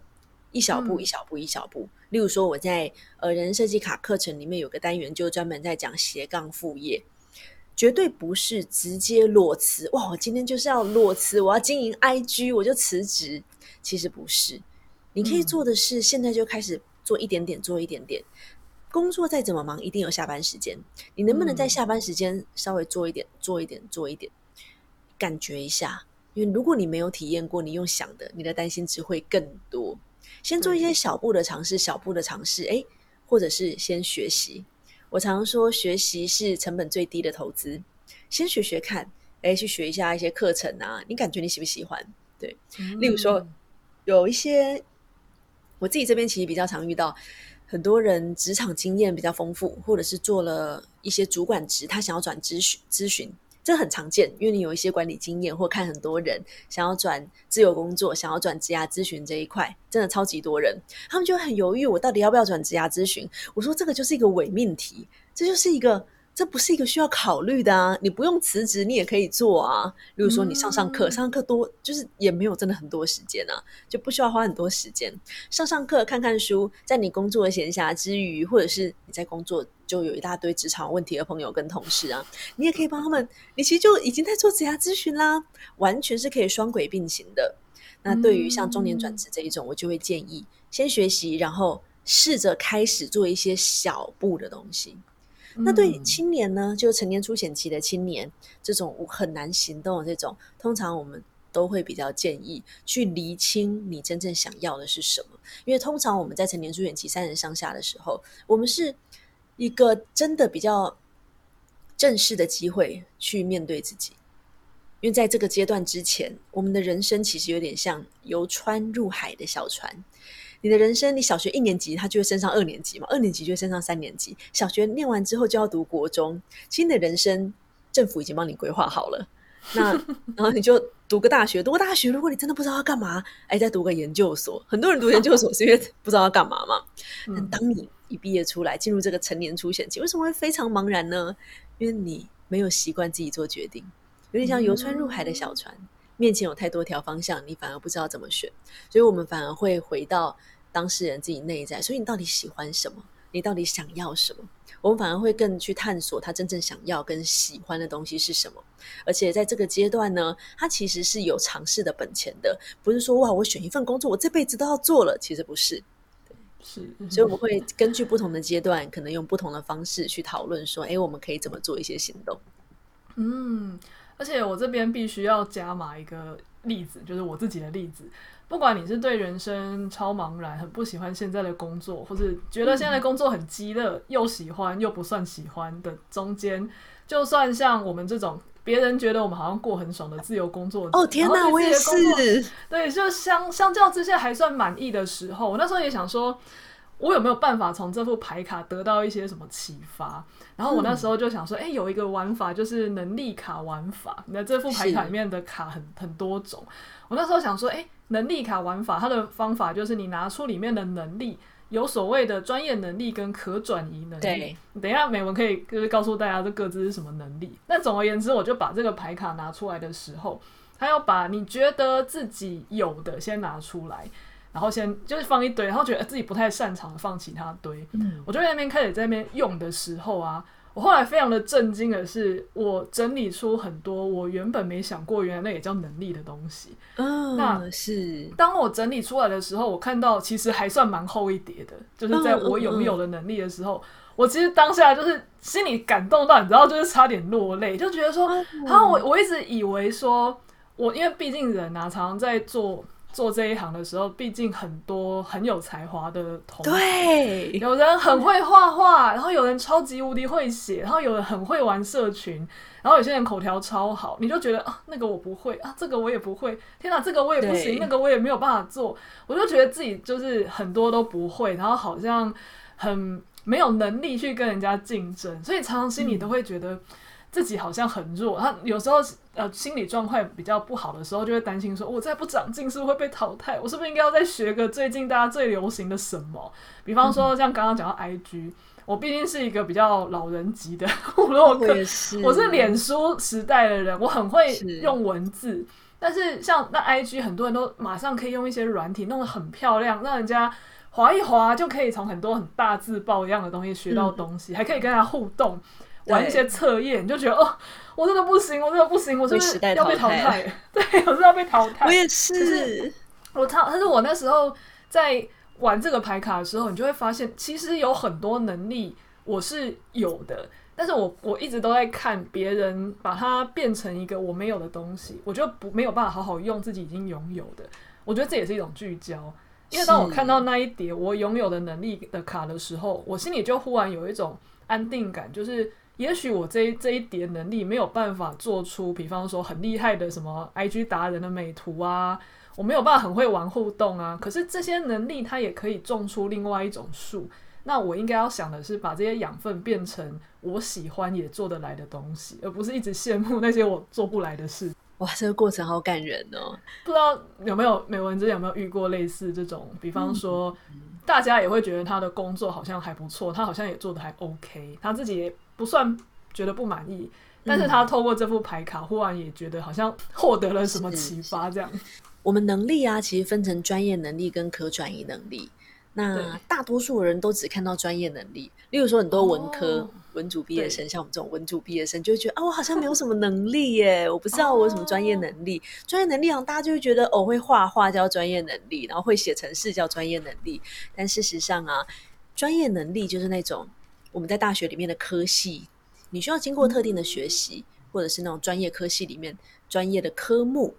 一小步一小步一小步。例如说，我在呃人生设计卡课程里面有个单元，就专门在讲斜杠副业，绝对不是直接裸辞。哇，我今天就是要裸辞，我要经营 IG，我就辞职。其实不是，你可以做的是现在就开始做一点点，做一点点。工作再怎么忙，一定有下班时间。你能不能在下班时间稍微做一点、做一点、做一点，感觉一下？因为如果你没有体验过，你用想的，你的担心只会更多。先做一些小步的尝试，小步的尝试，诶，或者是先学习。我常说，学习是成本最低的投资。先学学看，诶，去学一下一些课程啊，你感觉你喜不喜欢？对，例如说，有一些我自己这边其实比较常遇到。很多人职场经验比较丰富，或者是做了一些主管职，他想要转咨询咨询，这很常见。因为你有一些管理经验，或看很多人想要转自由工作，想要转职涯咨询这一块，真的超级多人，他们就很犹豫，我到底要不要转职涯咨询？我说这个就是一个伪命题，这就是一个这不是一个需要考虑的啊！你不用辞职，你也可以做啊。例如说，你上上课，嗯、上上课多就是也没有真的很多时间啊，就不需要花很多时间上上课、看看书，在你工作的闲暇之余，或者是你在工作就有一大堆职场问题的朋友跟同事啊，你也可以帮他们。你其实就已经在做职涯咨询啦，完全是可以双轨并行的。那对于像中年转职这一种，我就会建议先学习，然后试着开始做一些小步的东西。那对于青年呢，就成年初显期的青年，这种很难行动的这种，通常我们都会比较建议去厘清你真正想要的是什么。因为通常我们在成年初显期三人上下的时候，我们是一个真的比较正式的机会去面对自己。因为在这个阶段之前，我们的人生其实有点像由川入海的小船。你的人生，你小学一年级，他就会升上二年级嘛，二年级就会升上三年级。小学念完之后就要读国中，新的人生政府已经帮你规划好了。那 然后你就读个大学，读个大学，如果你真的不知道要干嘛，哎，再读个研究所。很多人读研究所 是因为不知道要干嘛嘛。但当你一毕业出来，进入这个成年初选期，为什么会非常茫然呢？因为你没有习惯自己做决定，有点像游川入海的小船，面前有太多条方向，你反而不知道怎么选。所以我们反而会回到。当事人自己内在，所以你到底喜欢什么？你到底想要什么？我们反而会更去探索他真正想要跟喜欢的东西是什么。而且在这个阶段呢，他其实是有尝试的本钱的，不是说哇，我选一份工作，我这辈子都要做了。其实不是，对，是。所以我们会根据不同的阶段，可能用不同的方式去讨论，说，哎，我们可以怎么做一些行动？嗯，而且我这边必须要加码一个例子，就是我自己的例子。不管你是对人生超茫然，很不喜欢现在的工作，或是觉得现在的工作很鸡肋，又喜欢又不算喜欢的中间，就算像我们这种别人觉得我们好像过很爽的自由工作者，哦天哪，我也是，对，就相相较之下还算满意的时候，我那时候也想说，我有没有办法从这副牌卡得到一些什么启发？然后我那时候就想说，哎、嗯，有一个玩法就是能力卡玩法，你的这副牌卡里面的卡很很多种，我那时候想说，哎。能力卡玩法，它的方法就是你拿出里面的能力，有所谓的专业能力跟可转移能力。对，等一下美文可以就是告诉大家这各自是什么能力。那总而言之，我就把这个牌卡拿出来的时候，他要把你觉得自己有的先拿出来，然后先就是放一堆，然后觉得自己不太擅长的放其他堆。嗯，我就在那边开始在那边用的时候啊。我后来非常的震惊的是，我整理出很多我原本没想过，原来那也叫能力的东西。嗯，那是当我整理出来的时候，我看到其实还算蛮厚一叠的，就是在我拥有的能力的时候，我其实当下就是心里感动到，你知道，就是差点落泪，就觉得说，然后我我一直以为说，我因为毕竟人啊，常常在做。做这一行的时候，毕竟很多很有才华的同，对，有人很会画画，然后有人超级无敌会写，然后有人很会玩社群，然后有些人口条超好，你就觉得啊，那个我不会啊，这个我也不会，天哪，这个我也不行，那个我也没有办法做，我就觉得自己就是很多都不会，然后好像很没有能力去跟人家竞争，所以常常心里都会觉得。嗯自己好像很弱，他有时候呃心理状况比较不好的时候，就会担心说，我再不长进是不是会被淘汰？我是不是应该要再学个最近大家最流行的什么？比方说像刚刚讲到 IG，、嗯、我毕竟是一个比较老人级的部落客，我，我是脸书时代的人，我很会用文字，是但是像那 IG 很多人都马上可以用一些软体弄得很漂亮，让人家滑一滑就可以从很多很大字报一样的东西学到东西，嗯、还可以跟他互动。玩一些测验，你就觉得哦，我真的不行，我真的不行，我是不是要被淘汰？对，我是要被淘汰。我也是，是我操，但是我那时候在玩这个牌卡的时候，你就会发现，其实有很多能力我是有的，但是我我一直都在看别人把它变成一个我没有的东西，我就不没有办法好好用自己已经拥有的。我觉得这也是一种聚焦，因为当我看到那一叠我拥有的能力的卡的时候，我心里就忽然有一种安定感，就是。也许我这一这一点能力没有办法做出，比方说很厉害的什么 IG 达人的美图啊，我没有办法很会玩互动啊。可是这些能力它也可以种出另外一种树。那我应该要想的是，把这些养分变成我喜欢也做得来的东西，而不是一直羡慕那些我做不来的事。哇，这个过程好感人哦！不知道有没有美文之前有没有遇过类似这种，比方说。嗯大家也会觉得他的工作好像还不错，他好像也做得还 OK，他自己也不算觉得不满意，但是他透过这副牌卡，忽然也觉得好像获得了什么启发，这样。我们能力啊，其实分成专业能力跟可转移能力。那大多数人都只看到专业能力，例如说很多文科、哦、文组毕业生，像我们这种文组毕业生，就会觉得啊，我好像没有什么能力耶，我不知道我有什么专业能力。专、哦、业能力上，大家就会觉得哦，会画画叫专业能力，然后会写程式叫专业能力。但事实上啊，专业能力就是那种我们在大学里面的科系，你需要经过特定的学习，嗯、或者是那种专业科系里面专业的科目。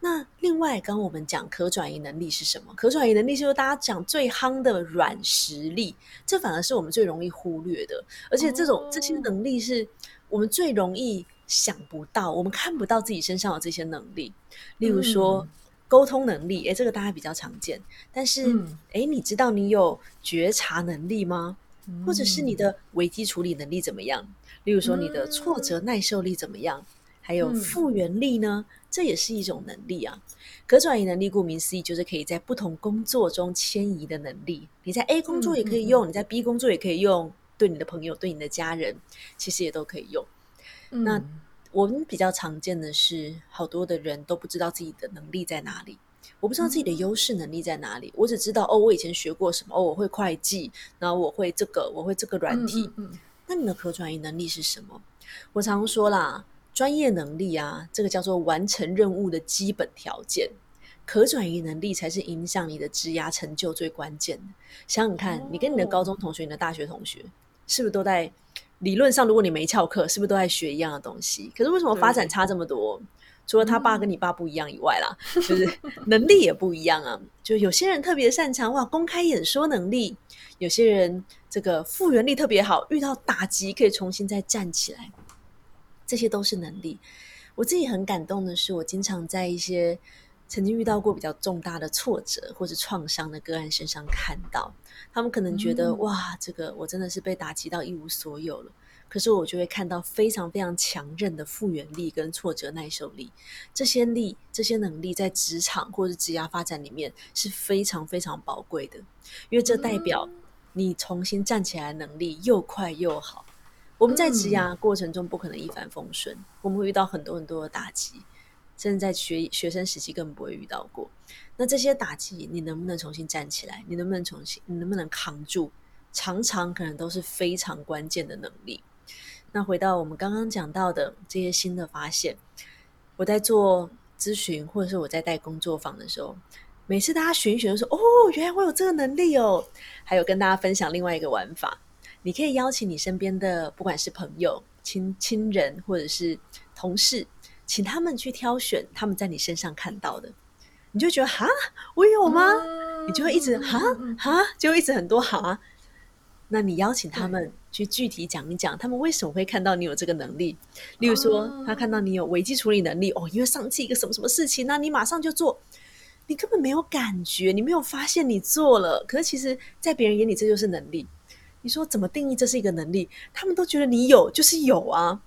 那另外，刚刚我们讲可转移能力是什么？可转移能力就是大家讲最夯的软实力，这反而是我们最容易忽略的。而且这种、哦、这些能力是我们最容易想不到，我们看不到自己身上的这些能力。例如说、嗯、沟通能力，诶，这个大家比较常见。但是，嗯、诶，你知道你有觉察能力吗？嗯、或者是你的危机处理能力怎么样？例如说你的挫折耐受力怎么样？还有复原力呢？嗯这也是一种能力啊，可转移能力顾名思义就是可以在不同工作中迁移的能力。你在 A 工作也可以用，你在 B 工作也可以用，对你的朋友、对你的家人，其实也都可以用。嗯、那我们比较常见的是，好多的人都不知道自己的能力在哪里。我不知道自己的优势能力在哪里，嗯、我只知道哦，我以前学过什么，哦，我会会计，然后我会这个，我会这个软体。嗯嗯嗯，那你的可转移能力是什么？我常说啦。专业能力啊，这个叫做完成任务的基本条件。可转移能力才是影响你的职涯成就最关键的。想想看，你跟你的高中同学、你的大学同学，是不是都在理论上？如果你没翘课，是不是都在学一样的东西？可是为什么发展差这么多？除了他爸跟你爸不一样以外啦，就是能力也不一样啊。就有些人特别擅长哇，公开演说能力；有些人这个复原力特别好，遇到打击可以重新再站起来。这些都是能力。我自己很感动的是，我经常在一些曾经遇到过比较重大的挫折或者创伤的个案身上看到，他们可能觉得、嗯、哇，这个我真的是被打击到一无所有了。可是我就会看到非常非常强韧的复原力跟挫折耐受力，这些力、这些能力在职场或者职涯发展里面是非常非常宝贵的，因为这代表你重新站起来的能力又快又好。我们在职涯过程中不可能一帆风顺，嗯、我们会遇到很多很多的打击，甚至在学学生时期根本不会遇到过。那这些打击，你能不能重新站起来？你能不能重新？你能不能扛住？常常可能都是非常关键的能力。那回到我们刚刚讲到的这些新的发现，我在做咨询或者是我在带工作坊的时候，每次大家选一选，说：“哦，原来我有这个能力哦。”还有跟大家分享另外一个玩法。你可以邀请你身边的，不管是朋友、亲亲人，或者是同事，请他们去挑选他们在你身上看到的，你就觉得哈，我有吗？你就会一直哈哈，就会一直很多哈。那你邀请他们去具体讲一讲，他们为什么会看到你有这个能力？例如说，他看到你有危机处理能力，哦，因为上次一个什么什么事情，那你马上就做，你根本没有感觉，你没有发现你做了，可是其实，在别人眼里，这就是能力。你说怎么定义这是一个能力？他们都觉得你有就是有啊。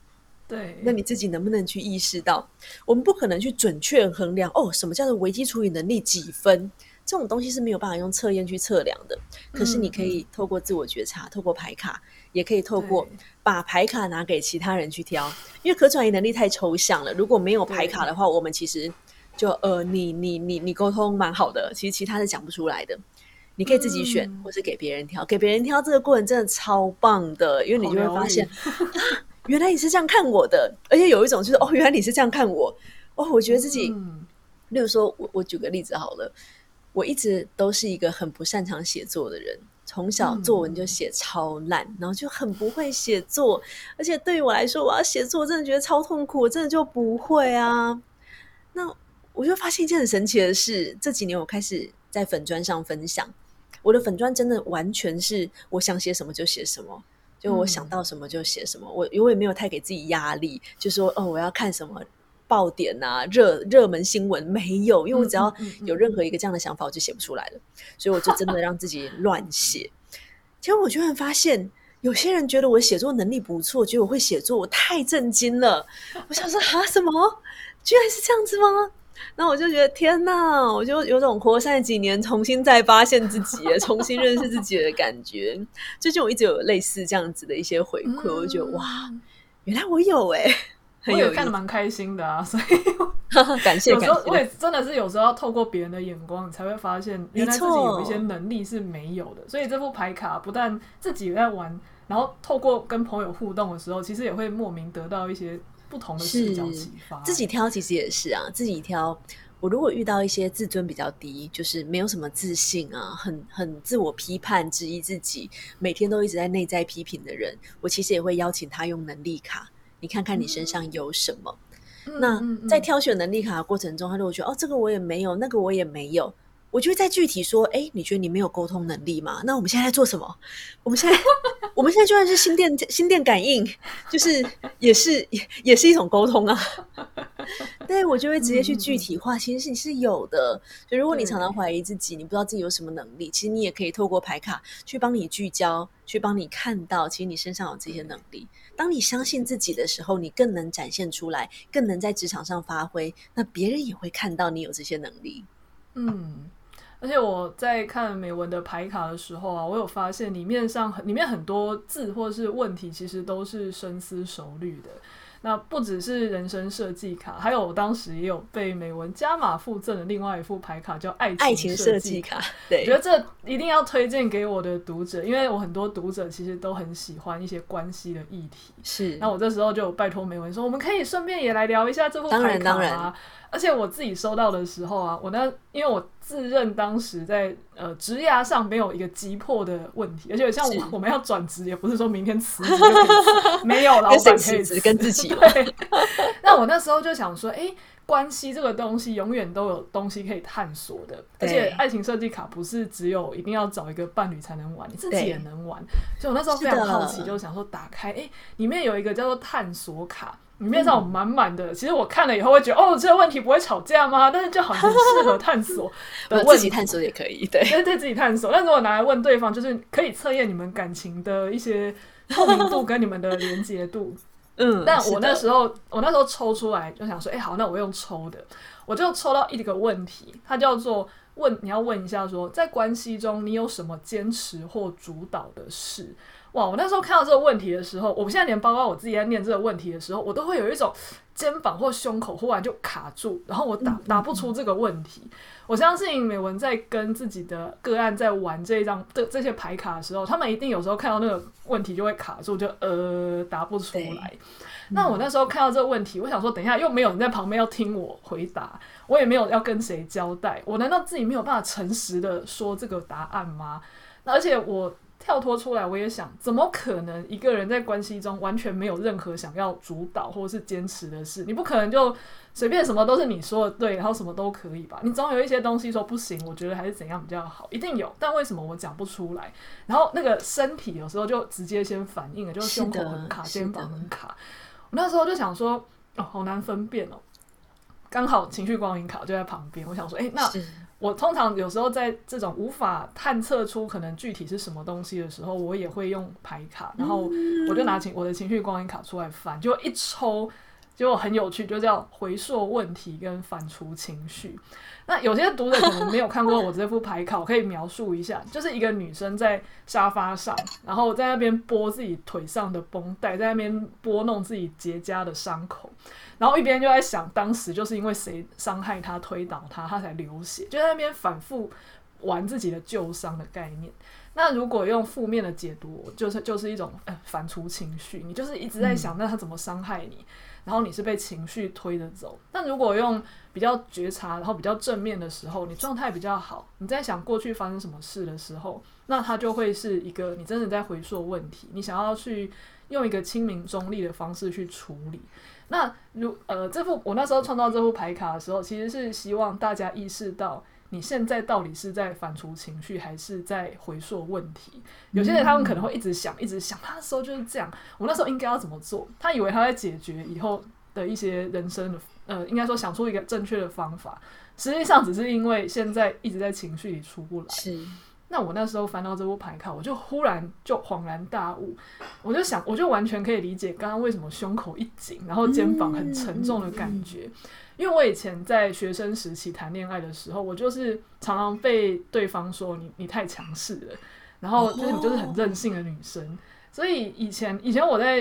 对，那你自己能不能去意识到？我们不可能去准确衡量哦，什么叫做危机处理能力几分？这种东西是没有办法用测验去测量的。可是你可以透过自我觉察，透过牌卡，也可以透过把牌卡拿给其他人去挑。因为可转移能力太抽象了，如果没有牌卡的话，我们其实就呃，你你你你沟通蛮好的，其实其他是讲不出来的。你可以自己选，嗯、或是给别人挑。给别人挑这个过程真的超棒的，因为你就会发现，啊，原来你是这样看我的。而且有一种就是，哦，原来你是这样看我。哦，我觉得自己，嗯、例如说，我我举个例子好了，我一直都是一个很不擅长写作的人，从小作文就写超烂，嗯、然后就很不会写作。而且对于我来说，我要写作，真的觉得超痛苦，我真的就不会啊。那我就发现一件很神奇的事，这几年我开始在粉砖上分享。我的粉砖真的完全是我想写什么就写什么，就我想到什么就写什么。嗯、我因为没有太给自己压力，就说哦，我要看什么爆点啊、热热门新闻没有，因为我只要有任何一个这样的想法，我就写不出来了。所以我就真的让自己乱写。结果我居然发现，有些人觉得我写作能力不错，觉得我会写作，我太震惊了。我想说啊，什么？居然是这样子吗？那我就觉得天哪，我就有种活三十几年，重新再发现自己，重新认识自己的感觉。最近我一直有类似这样子的一些回馈，嗯、我就觉得哇，原来我有哎、欸，我也看的蛮开心的啊，所以 感谢。有时候我也真的是有时候要透过别人的眼光，你才会发现原来自己有一些能力是没有的。所以这副牌卡不但自己在玩，然后透过跟朋友互动的时候，其实也会莫名得到一些不同的视角启发。自己挑其实也是啊，自己挑。我如果遇到一些自尊比较低，就是没有什么自信啊，很很自我批判、质疑自己，每天都一直在内在批评的人，我其实也会邀请他用能力卡，你看看你身上有什么。嗯、那在挑选能力卡的过程中，他就会觉得哦，这个我也没有，那个我也没有。我就会再具体说，哎，你觉得你没有沟通能力吗？那我们现在在做什么？我们现在，我们现在就算是心电心电感应，就是也是也也是一种沟通啊。对，我就会直接去具体化，其实你是有的。就如果你常常怀疑自己，你不知道自己有什么能力，其实你也可以透过牌卡去帮你聚焦，去帮你看到，其实你身上有这些能力。当你相信自己的时候，你更能展现出来，更能在职场上发挥。那别人也会看到你有这些能力。嗯。而且我在看美文的牌卡的时候啊，我有发现里面上里面很多字或是问题，其实都是深思熟虑的。那不只是人生设计卡，还有我当时也有被美文加码附赠的另外一副牌卡，叫爱情设计卡。对，我觉得这一定要推荐给我的读者，因为我很多读者其实都很喜欢一些关系的议题。是，那我这时候就有拜托美文说，我们可以顺便也来聊一下这副牌卡吗？当然，当然。而且我自己收到的时候啊，我那，因为我自认当时在呃职涯上没有一个急迫的问题，而且像我我们要转职，也不是说明天辞职没有老板可以辞，跟自己对。那我那时候就想说，哎、欸，关系这个东西永远都有东西可以探索的，而且爱情设计卡不是只有一定要找一个伴侣才能玩，你自己也能玩。所以我那时候非常好奇，就想说打开，哎、欸，里面有一个叫做探索卡。里面上有满满的，其实我看了以后会觉得，哦，这个问题不会吵架吗？但是就好像适合探索的 问题，自己探索也可以，对，对，对自己探索。但如果拿来问对方，就是可以测验你们感情的一些透明度跟你们的连接度。嗯，但我那时候，我那时候抽出来就想说，哎，好，那我用抽的，我就抽到一个问题，它叫做问，你要问一下说，在关系中你有什么坚持或主导的事？哇！我那时候看到这个问题的时候，我现在连包括我自己在念这个问题的时候，我都会有一种肩膀或胸口忽然就卡住，然后我答答不出这个问题。我相信美文在跟自己的个案在玩这一张这这些牌卡的时候，他们一定有时候看到那个问题就会卡住，就呃答不出来。那我那时候看到这个问题，我想说，等一下又没有人在旁边要听我回答，我也没有要跟谁交代，我难道自己没有办法诚实的说这个答案吗？那而且我。跳脱出来，我也想，怎么可能一个人在关系中完全没有任何想要主导或是坚持的事？你不可能就随便什么都是你说的对，然后什么都可以吧？你总有一些东西说不行，我觉得还是怎样比较好，一定有。但为什么我讲不出来？然后那个身体有时候就直接先反应了，就是胸口很卡，肩膀很卡。我那时候就想说，哦，好难分辨哦。刚好情绪光影卡就在旁边，我想说，诶，那。我通常有时候在这种无法探测出可能具体是什么东西的时候，我也会用牌卡，然后我就拿情我的情绪光影卡出来翻，就一抽，就很有趣，就叫回溯问题跟反刍情绪。那有些读者可能没有看过我这副牌卡，我可以描述一下，就是一个女生在沙发上，然后在那边拨自己腿上的绷带，在那边拨弄自己结痂的伤口，然后一边就在想，当时就是因为谁伤害她、推倒她，她才流血，就在那边反复玩自己的旧伤的概念。那如果用负面的解读，就是就是一种呃反刍情绪，你就是一直在想，那他怎么伤害你？然后你是被情绪推着走。但如果用比较觉察，然后比较正面的时候，你状态比较好，你在想过去发生什么事的时候，那它就会是一个你真的在回溯问题，你想要去用一个清明中立的方式去处理。那如呃这副我那时候创造这副牌卡的时候，其实是希望大家意识到。你现在到底是在反刍情绪，还是在回溯问题？有些人他们可能会一直想，一直想，他那时候就是这样。我那时候应该要怎么做？他以为他在解决以后的一些人生的，呃，应该说想出一个正确的方法。实际上只是因为现在一直在情绪里出不来。是。那我那时候翻到这副牌卡，我就忽然就恍然大悟，我就想，我就完全可以理解刚刚为什么胸口一紧，然后肩膀很沉重的感觉。因为我以前在学生时期谈恋爱的时候，我就是常常被对方说你你太强势了，然后就是你就是很任性的女生。所以以前以前我在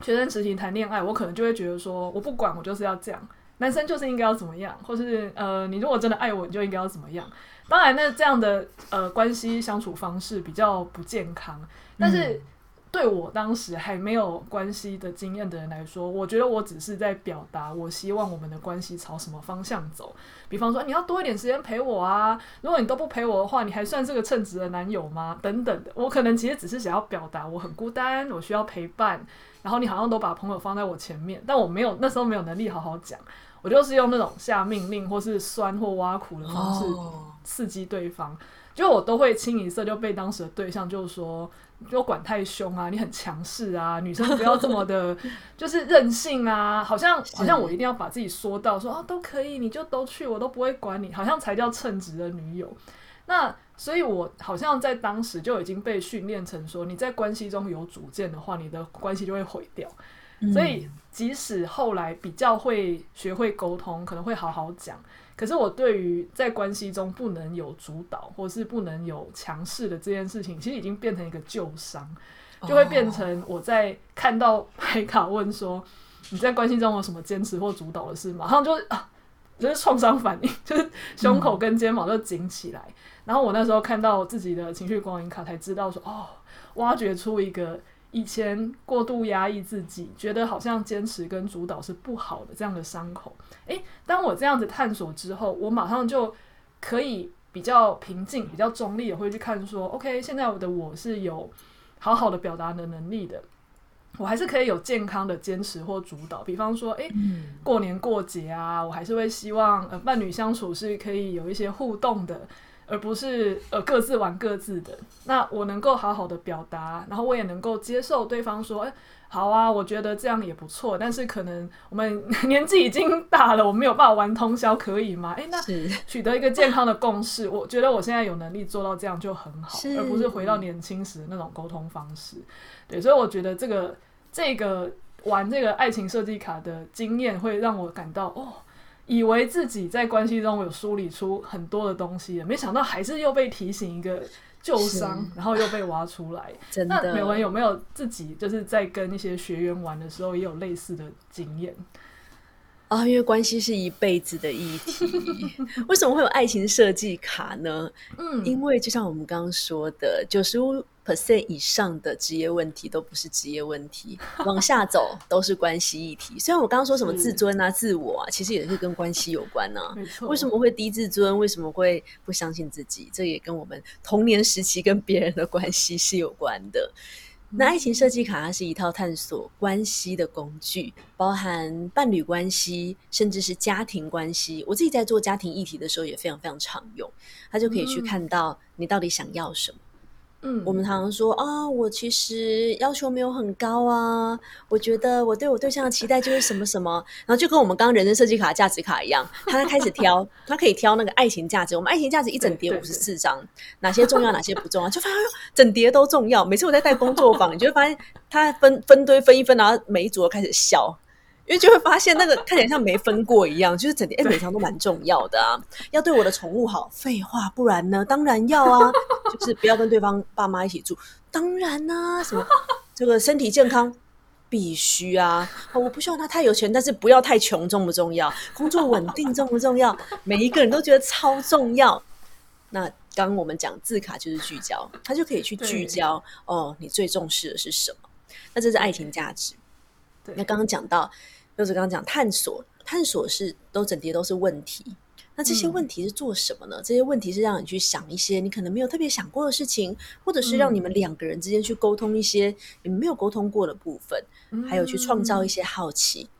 学生时期谈恋爱，我可能就会觉得说，我不管，我就是要这样，男生就是应该要怎么样，或是呃，你如果真的爱我，你就应该要怎么样。当然，那这样的呃关系相处方式比较不健康，但是。嗯对我当时还没有关系的经验的人来说，我觉得我只是在表达我希望我们的关系朝什么方向走。比方说，你要多一点时间陪我啊！如果你都不陪我的话，你还算是个称职的男友吗？等等的，我可能其实只是想要表达我很孤单，我需要陪伴。然后你好像都把朋友放在我前面，但我没有那时候没有能力好好讲，我就是用那种下命令或是酸或挖苦的方式刺激对方。就我都会清一色就被当时的对象就是说，就管太凶啊，你很强势啊，女生不要这么的，就是任性啊，好像好像我一定要把自己说到说啊都可以，你就都去，我都不会管你，好像才叫称职的女友。那所以，我好像在当时就已经被训练成说，你在关系中有主见的话，你的关系就会毁掉。所以，即使后来比较会学会沟通，可能会好好讲。可是我对于在关系中不能有主导，或是不能有强势的这件事情，其实已经变成一个旧伤，就会变成我在看到牌卡问说你在关系中有什么坚持或主导的事，马上就啊，就是创伤反应，就是胸口跟肩膀都紧起来。然后我那时候看到自己的情绪光影卡，才知道说哦，挖掘出一个。以前过度压抑自己，觉得好像坚持跟主导是不好的这样的伤口，诶，当我这样子探索之后，我马上就可以比较平静、比较中立也会去看说，OK，现在我的我是有好好的表达的能力的，我还是可以有健康的坚持或主导。比方说，诶，过年过节啊，我还是会希望呃伴侣相处是可以有一些互动的。而不是呃各自玩各自的，那我能够好好的表达，然后我也能够接受对方说，哎，好啊，我觉得这样也不错，但是可能我们 年纪已经大了，我没有办法玩通宵，可以吗？哎，那取得一个健康的共识，我觉得我现在有能力做到这样就很好，而不是回到年轻时的那种沟通方式。对，所以我觉得这个这个玩这个爱情设计卡的经验会让我感到哦。以为自己在关系中有梳理出很多的东西，没想到还是又被提醒一个旧伤，然后又被挖出来。真的，那美文有没有自己就是在跟一些学员玩的时候也有类似的经验？啊，因为关系是一辈子的议题，为什么会有爱情设计卡呢？嗯，因为就像我们刚刚说的，九十五。Percent 以上的职业问题都不是职业问题，往下走都是关系议题。虽然我刚刚说什么自尊啊、自我啊，其实也是跟关系有关呢、啊。为什么会低自尊？为什么会不相信自己？这也跟我们童年时期跟别人的关系是有关的。那爱情设计卡它是一套探索关系的工具，包含伴侣关系，甚至是家庭关系。我自己在做家庭议题的时候也非常非常常用，它就可以去看到你到底想要什么。嗯，我们常常说啊，我其实要求没有很高啊，我觉得我对我对象的期待就是什么什么，然后就跟我们刚刚人生设计卡价值卡一样，他在开始挑，他可以挑那个爱情价值。我们爱情价值一整叠五十四张，哪些重要，哪些不重要，就发现整叠都重要。每次我在带工作坊，你就会发现他分分堆分一分，然后每一组都开始笑。因为就会发现那个看起来像没分过一样，就是整天哎，每张都蛮重要的啊。要对我的宠物好，废话，不然呢？当然要啊，就是不要跟对方爸妈一起住，当然啊，什么这个身体健康必须啊。我不希望他太有钱，但是不要太穷，重不重要？工作稳定重不重要？每一个人都觉得超重要。那刚刚我们讲字卡就是聚焦，他就可以去聚焦哦，你最重视的是什么？那这是爱情价值。那刚刚讲到。就是刚刚讲探索，探索是都整叠都是问题。那这些问题是做什么呢？嗯、这些问题是让你去想一些你可能没有特别想过的事情，或者是让你们两个人之间去沟通一些你们没有沟通过的部分，嗯、还有去创造一些好奇。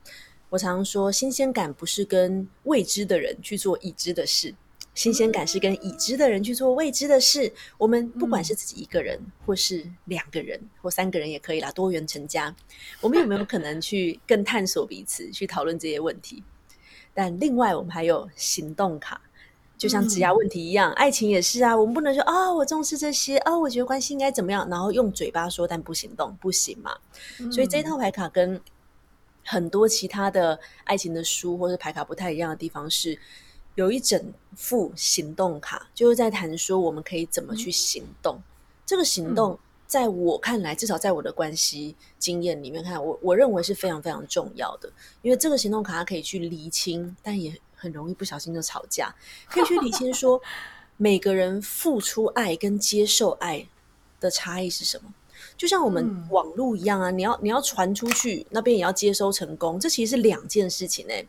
我常常说，新鲜感不是跟未知的人去做已知的事。新鲜感是跟已知的人去做未知的事。我们不管是自己一个人，嗯、或是两个人，或三个人也可以啦，多元成家。我们有没有可能去更探索彼此，去讨论这些问题？但另外，我们还有行动卡，就像职涯问题一样，嗯、爱情也是啊。我们不能说啊、哦，我重视这些啊、哦，我觉得关系应该怎么样，然后用嘴巴说，但不行动，不行嘛。嗯、所以这套牌卡跟很多其他的爱情的书或者牌卡不太一样的地方是。有一整副行动卡，就是在谈说我们可以怎么去行动。嗯、这个行动在我看来，至少在我的关系经验里面看，我我认为是非常非常重要的，因为这个行动卡它可以去厘清，但也很容易不小心就吵架，可以去厘清说 每个人付出爱跟接受爱的差异是什么。就像我们网络一样啊，你要你要传出去，那边也要接收成功，这其实是两件事情欸。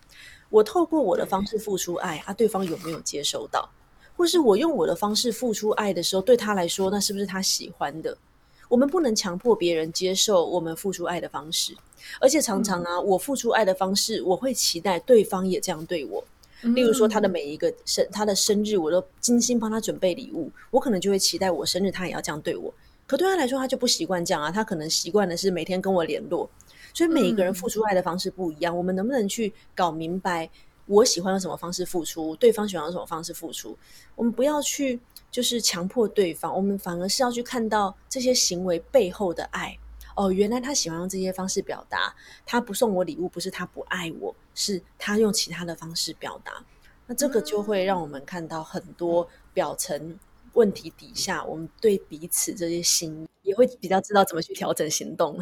我透过我的方式付出爱啊，对方有没有接收到？或是我用我的方式付出爱的时候，对他来说，那是不是他喜欢的？我们不能强迫别人接受我们付出爱的方式，而且常常啊，我付出爱的方式，我会期待对方也这样对我。例如说，他的每一个生他的生日，我都精心帮他准备礼物，我可能就会期待我生日他也要这样对我。可对他来说，他就不习惯这样啊。他可能习惯的是每天跟我联络，所以每一个人付出爱的方式不一样。嗯、我们能不能去搞明白，我喜欢用什么方式付出，对方喜欢用什么方式付出？我们不要去就是强迫对方，我们反而是要去看到这些行为背后的爱。哦，原来他喜欢用这些方式表达。他不送我礼物，不是他不爱我，是他用其他的方式表达。那这个就会让我们看到很多表层。问题底下，我们对彼此这些心也会比较知道怎么去调整行动。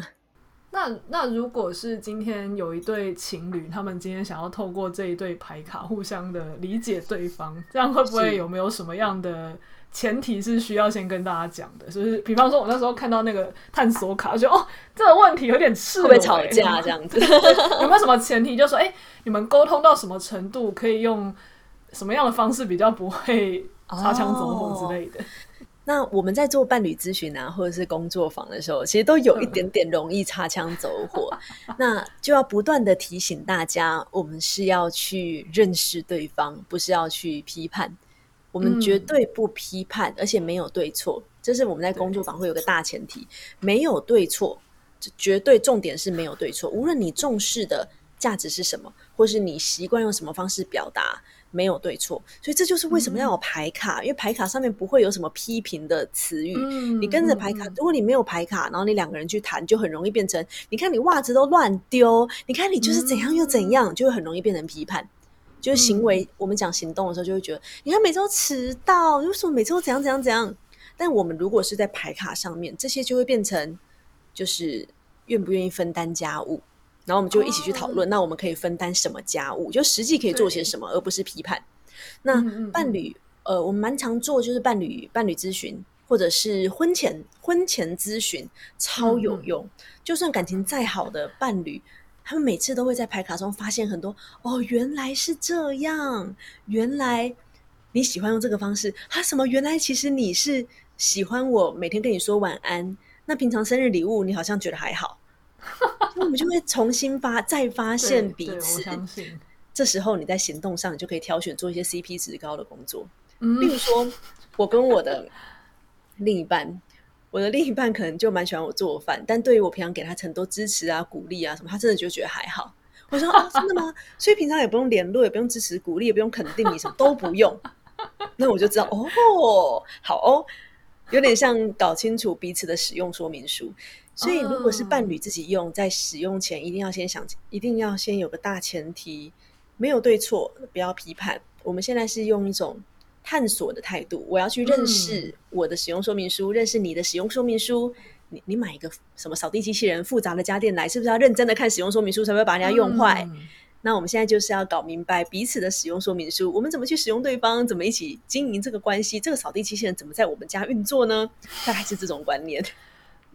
那那如果是今天有一对情侣，他们今天想要透过这一对牌卡互相的理解对方，这样会不会有没有什么样的前提是需要先跟大家讲的？就是比方说，我那时候看到那个探索卡，就哦，这个问题有点赤裸，会不会吵架这样子？有没有什么前提？就说哎、欸，你们沟通到什么程度，可以用什么样的方式比较不会？擦枪走火之类的。Oh, 那我们在做伴侣咨询啊，或者是工作坊的时候，其实都有一点点容易擦枪走火。那就要不断的提醒大家，我们是要去认识对方，不是要去批判。我们绝对不批判，嗯、而且没有对错。这是我们在工作坊会有个大前提，没有对错，绝对重点是没有对错。无论你重视的价值是什么，或是你习惯用什么方式表达。没有对错，所以这就是为什么要有牌卡，嗯、因为牌卡上面不会有什么批评的词语。嗯、你跟着牌卡，如果你没有牌卡，然后你两个人去谈，就很容易变成，你看你袜子都乱丢，你看你就是怎样又怎样，嗯、就会很容易变成批判。就是行为，嗯、我们讲行动的时候，就会觉得，你看每周迟到，为什么每周都怎样怎样怎样？但我们如果是在牌卡上面，这些就会变成，就是愿不愿意分担家务。然后我们就一起去讨论，哦、那我们可以分担什么家务？就实际可以做些什么，而不是批判。那伴侣，呃，我们蛮常做，就是伴侣伴侣咨询，或者是婚前婚前咨询，超有用。就算感情再好的伴侣，他们每次都会在牌卡中发现很多哦，原来是这样，原来你喜欢用这个方式啊？什么？原来其实你是喜欢我每天跟你说晚安，那平常生日礼物你好像觉得还好。我们就会重新发再发现彼此。这时候你在行动上，你就可以挑选做一些 CP 值高的工作。嗯，例如说，我跟我的另一半，我的另一半可能就蛮喜欢我做饭，但对于我平常给他很多支持啊、鼓励啊什么，他真的就觉得还好。我说啊，真的吗？所以平常也不用联络，也不用支持、鼓励，也不用肯定你，什么都不用。那我就知道哦，好哦，有点像搞清楚彼此的使用说明书。所以，如果是伴侣自己用，在使用前一定要先想，一定要先有个大前提，没有对错，不要批判。我们现在是用一种探索的态度，我要去认识我的使用说明书，嗯、认识你的使用说明书。你你买一个什么扫地机器人、复杂的家电来，是不是要认真的看使用说明书，才会把人家用坏？嗯、那我们现在就是要搞明白彼此的使用说明书，我们怎么去使用对方，怎么一起经营这个关系？这个扫地机器人怎么在我们家运作呢？大概是这种观念。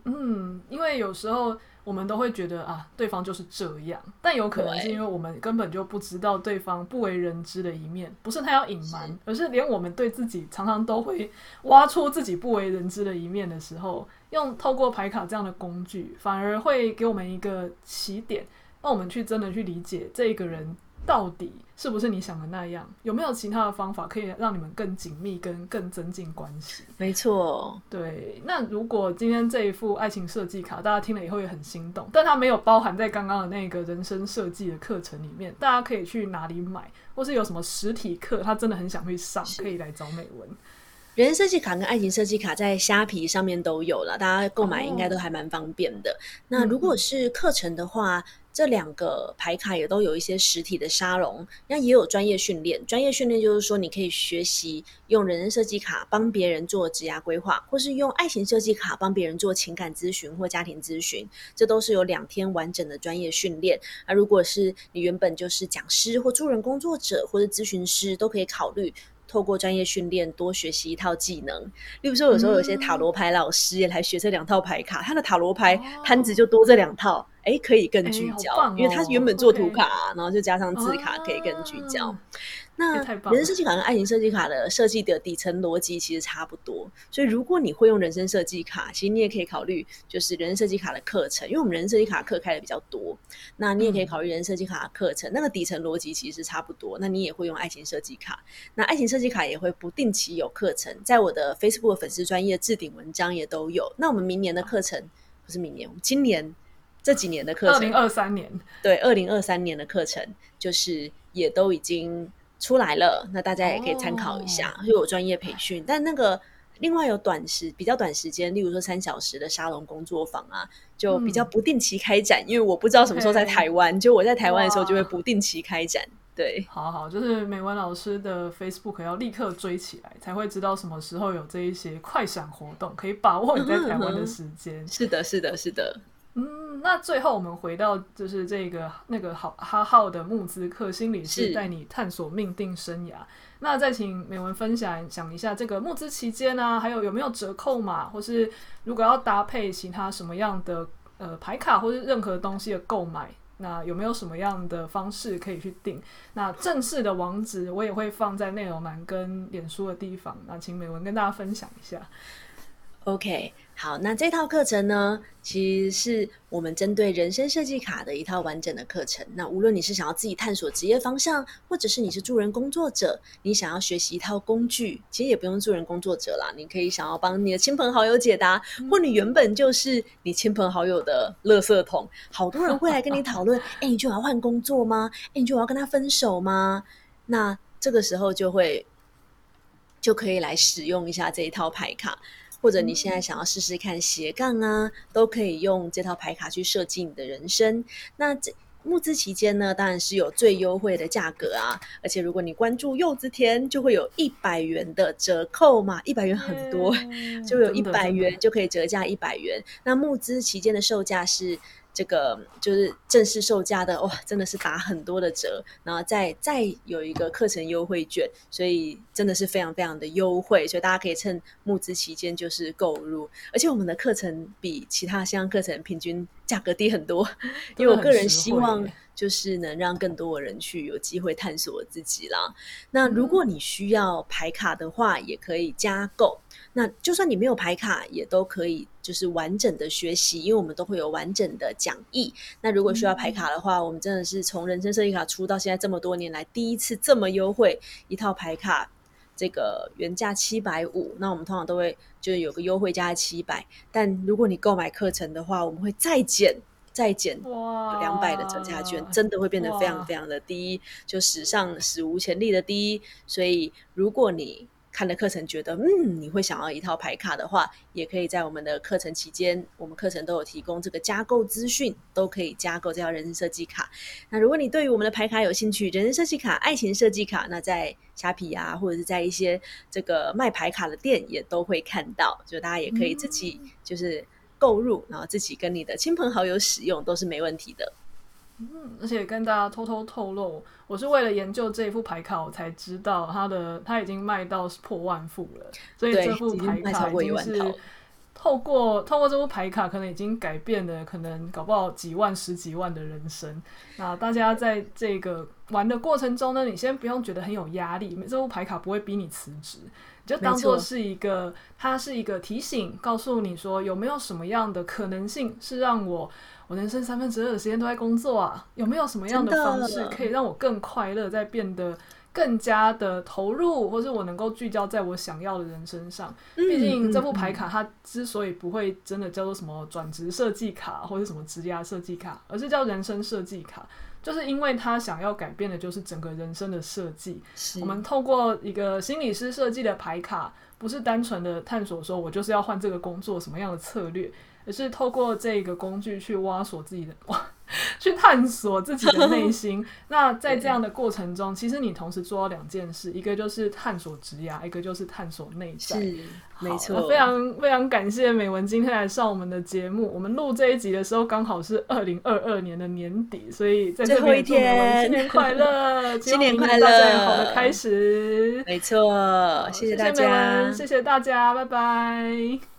嗯，因为有时候我们都会觉得啊，对方就是这样，但有可能是因为我们根本就不知道对方不为人知的一面，不是他要隐瞒，是而是连我们对自己常常都会挖出自己不为人知的一面的时候，用透过牌卡这样的工具，反而会给我们一个起点，让我们去真的去理解这个人。到底是不是你想的那样？有没有其他的方法可以让你们更紧密、跟更增进关系？没错，对。那如果今天这一副爱情设计卡，大家听了以后也很心动，但它没有包含在刚刚的那个人生设计的课程里面，大家可以去哪里买？或是有什么实体课，他真的很想去上，可以来找美文。人生设计卡跟爱情设计卡在虾皮上面都有了，大家购买应该都还蛮方便的。哦、那如果是课程的话，这两个牌卡也都有一些实体的沙龙，那也有专业训练。专业训练就是说，你可以学习用人生设计卡帮别人做职涯规划，或是用爱情设计卡帮别人做情感咨询或家庭咨询，这都是有两天完整的专业训练。那如果是你原本就是讲师或助人工作者或者咨询师，都可以考虑。透过专业训练，多学习一套技能。例如说，有时候有些塔罗牌老师也来学这两套牌卡，他的塔罗牌摊子就多这两套，哎，可以更聚焦，哦、因为他原本做图卡.然后就加上字卡，可以更聚焦。啊那人生设计卡跟爱情设计卡的设计的底层逻辑其实差不多，所以如果你会用人生设计卡，其实你也可以考虑就是人生设计卡的课程，因为我们人生设计卡课开的比较多，那你也可以考虑人生设计卡的课程，那个底层逻辑其实差不多。那你也会用爱情设计卡，那爱情设计卡也会不定期有课程，在我的 Facebook 粉丝专业置顶文章也都有。那我们明年的课程不是明年，我们今年这几年的课程，二零二三年对，二零二三年的课程就是也都已经。出来了，那大家也可以参考一下，又、oh. 有专业培训。但那个另外有短时比较短时间，例如说三小时的沙龙工作坊啊，就比较不定期开展，嗯、因为我不知道什么时候在台湾。就我在台湾的时候，就会不定期开展。对，好好，就是美文老师的 Facebook 要立刻追起来，才会知道什么时候有这一些快闪活动，可以把握你在台湾的时间。嗯。是的，是的，是的。嗯，那最后我们回到就是这个那个好哈号的募资课心理师带你探索命定生涯。那再请美文分享讲一下这个募资期间呢、啊，还有有没有折扣码，或是如果要搭配其他什么样的呃牌卡或是任何东西的购买，那有没有什么样的方式可以去订？那正式的网址我也会放在内容栏跟脸书的地方。那请美文跟大家分享一下。OK。好，那这套课程呢，其实是我们针对人生设计卡的一套完整的课程。那无论你是想要自己探索职业方向，或者是你是助人工作者，你想要学习一套工具，其实也不用助人工作者啦，你可以想要帮你的亲朋好友解答，或你原本就是你亲朋好友的垃圾桶，好多人会来跟你讨论，哎，你就要换工作吗？哎，你就要跟他分手吗？那这个时候就会就可以来使用一下这一套牌卡。或者你现在想要试试看斜杠啊，都可以用这套牌卡去设计你的人生。那这募资期间呢，当然是有最优惠的价格啊！而且如果你关注柚子田，就会有一百元的折扣嘛，一百元很多，就有一百元就可以折价一百元。那募资期间的售价是。这个就是正式售价的哇，真的是打很多的折，然后再再有一个课程优惠券，所以真的是非常非常的优惠，所以大家可以趁募资期间就是购入，而且我们的课程比其他线上课程平均价格低很多，因为我个人希望就是能让更多的人去有机会探索自己啦。那如果你需要排卡的话，也可以加购。那就算你没有排卡，也都可以就是完整的学习，因为我们都会有完整的讲义。那如果需要排卡的话，我们真的是从人生设计卡出到现在这么多年来，第一次这么优惠一套排卡，这个原价七百五，那我们通常都会就是有个优惠价七百，但如果你购买课程的话，我们会再减再减两百的折价券，真的会变得非常非常的低，就史上史无前例的低。所以如果你看的课程觉得嗯，你会想要一套牌卡的话，也可以在我们的课程期间，我们课程都有提供这个加购资讯，都可以加购这套人生设计卡。那如果你对于我们的牌卡有兴趣，人生设计卡、爱情设计卡，那在虾皮啊，或者是在一些这个卖牌卡的店也都会看到，就大家也可以自己就是购入，然后自己跟你的亲朋好友使用都是没问题的。嗯，而且跟大家偷偷透露，我是为了研究这一副牌卡，我才知道它的它已经卖到破万副了。所以这副牌卡已经是透过透过这副牌卡，可能已经改变了可能搞不好几万、十几万的人生。那大家在这个玩的过程中呢，你先不用觉得很有压力，这副牌卡不会逼你辞职，就当做是一个，它是一个提醒，告诉你说有没有什么样的可能性是让我。我人生三分之二的时间都在工作啊，有没有什么样的方式可以让我更快乐，再变得更加的投入，或是我能够聚焦在我想要的人身上？毕竟这副牌卡它之所以不会真的叫做什么转职设计卡或者什么职业设计卡，而是叫人生设计卡，就是因为他想要改变的就是整个人生的设计。我们透过一个心理师设计的牌卡，不是单纯的探索说我就是要换这个工作什么样的策略。也是透过这个工具去挖索自己的挖 去探索自己的内 心。那在这样的过程中，其实你同时做到两件事，一个就是探索职涯，一个就是探索内在。是，没错。非常非常感谢美文今天来上我们的节目。我们录这一集的时候刚好是二零二二年的年底，所以在这边祝美妏新年快乐，新年快乐，大家有好的开始。没错，谢谢大家，谢谢大家，拜拜。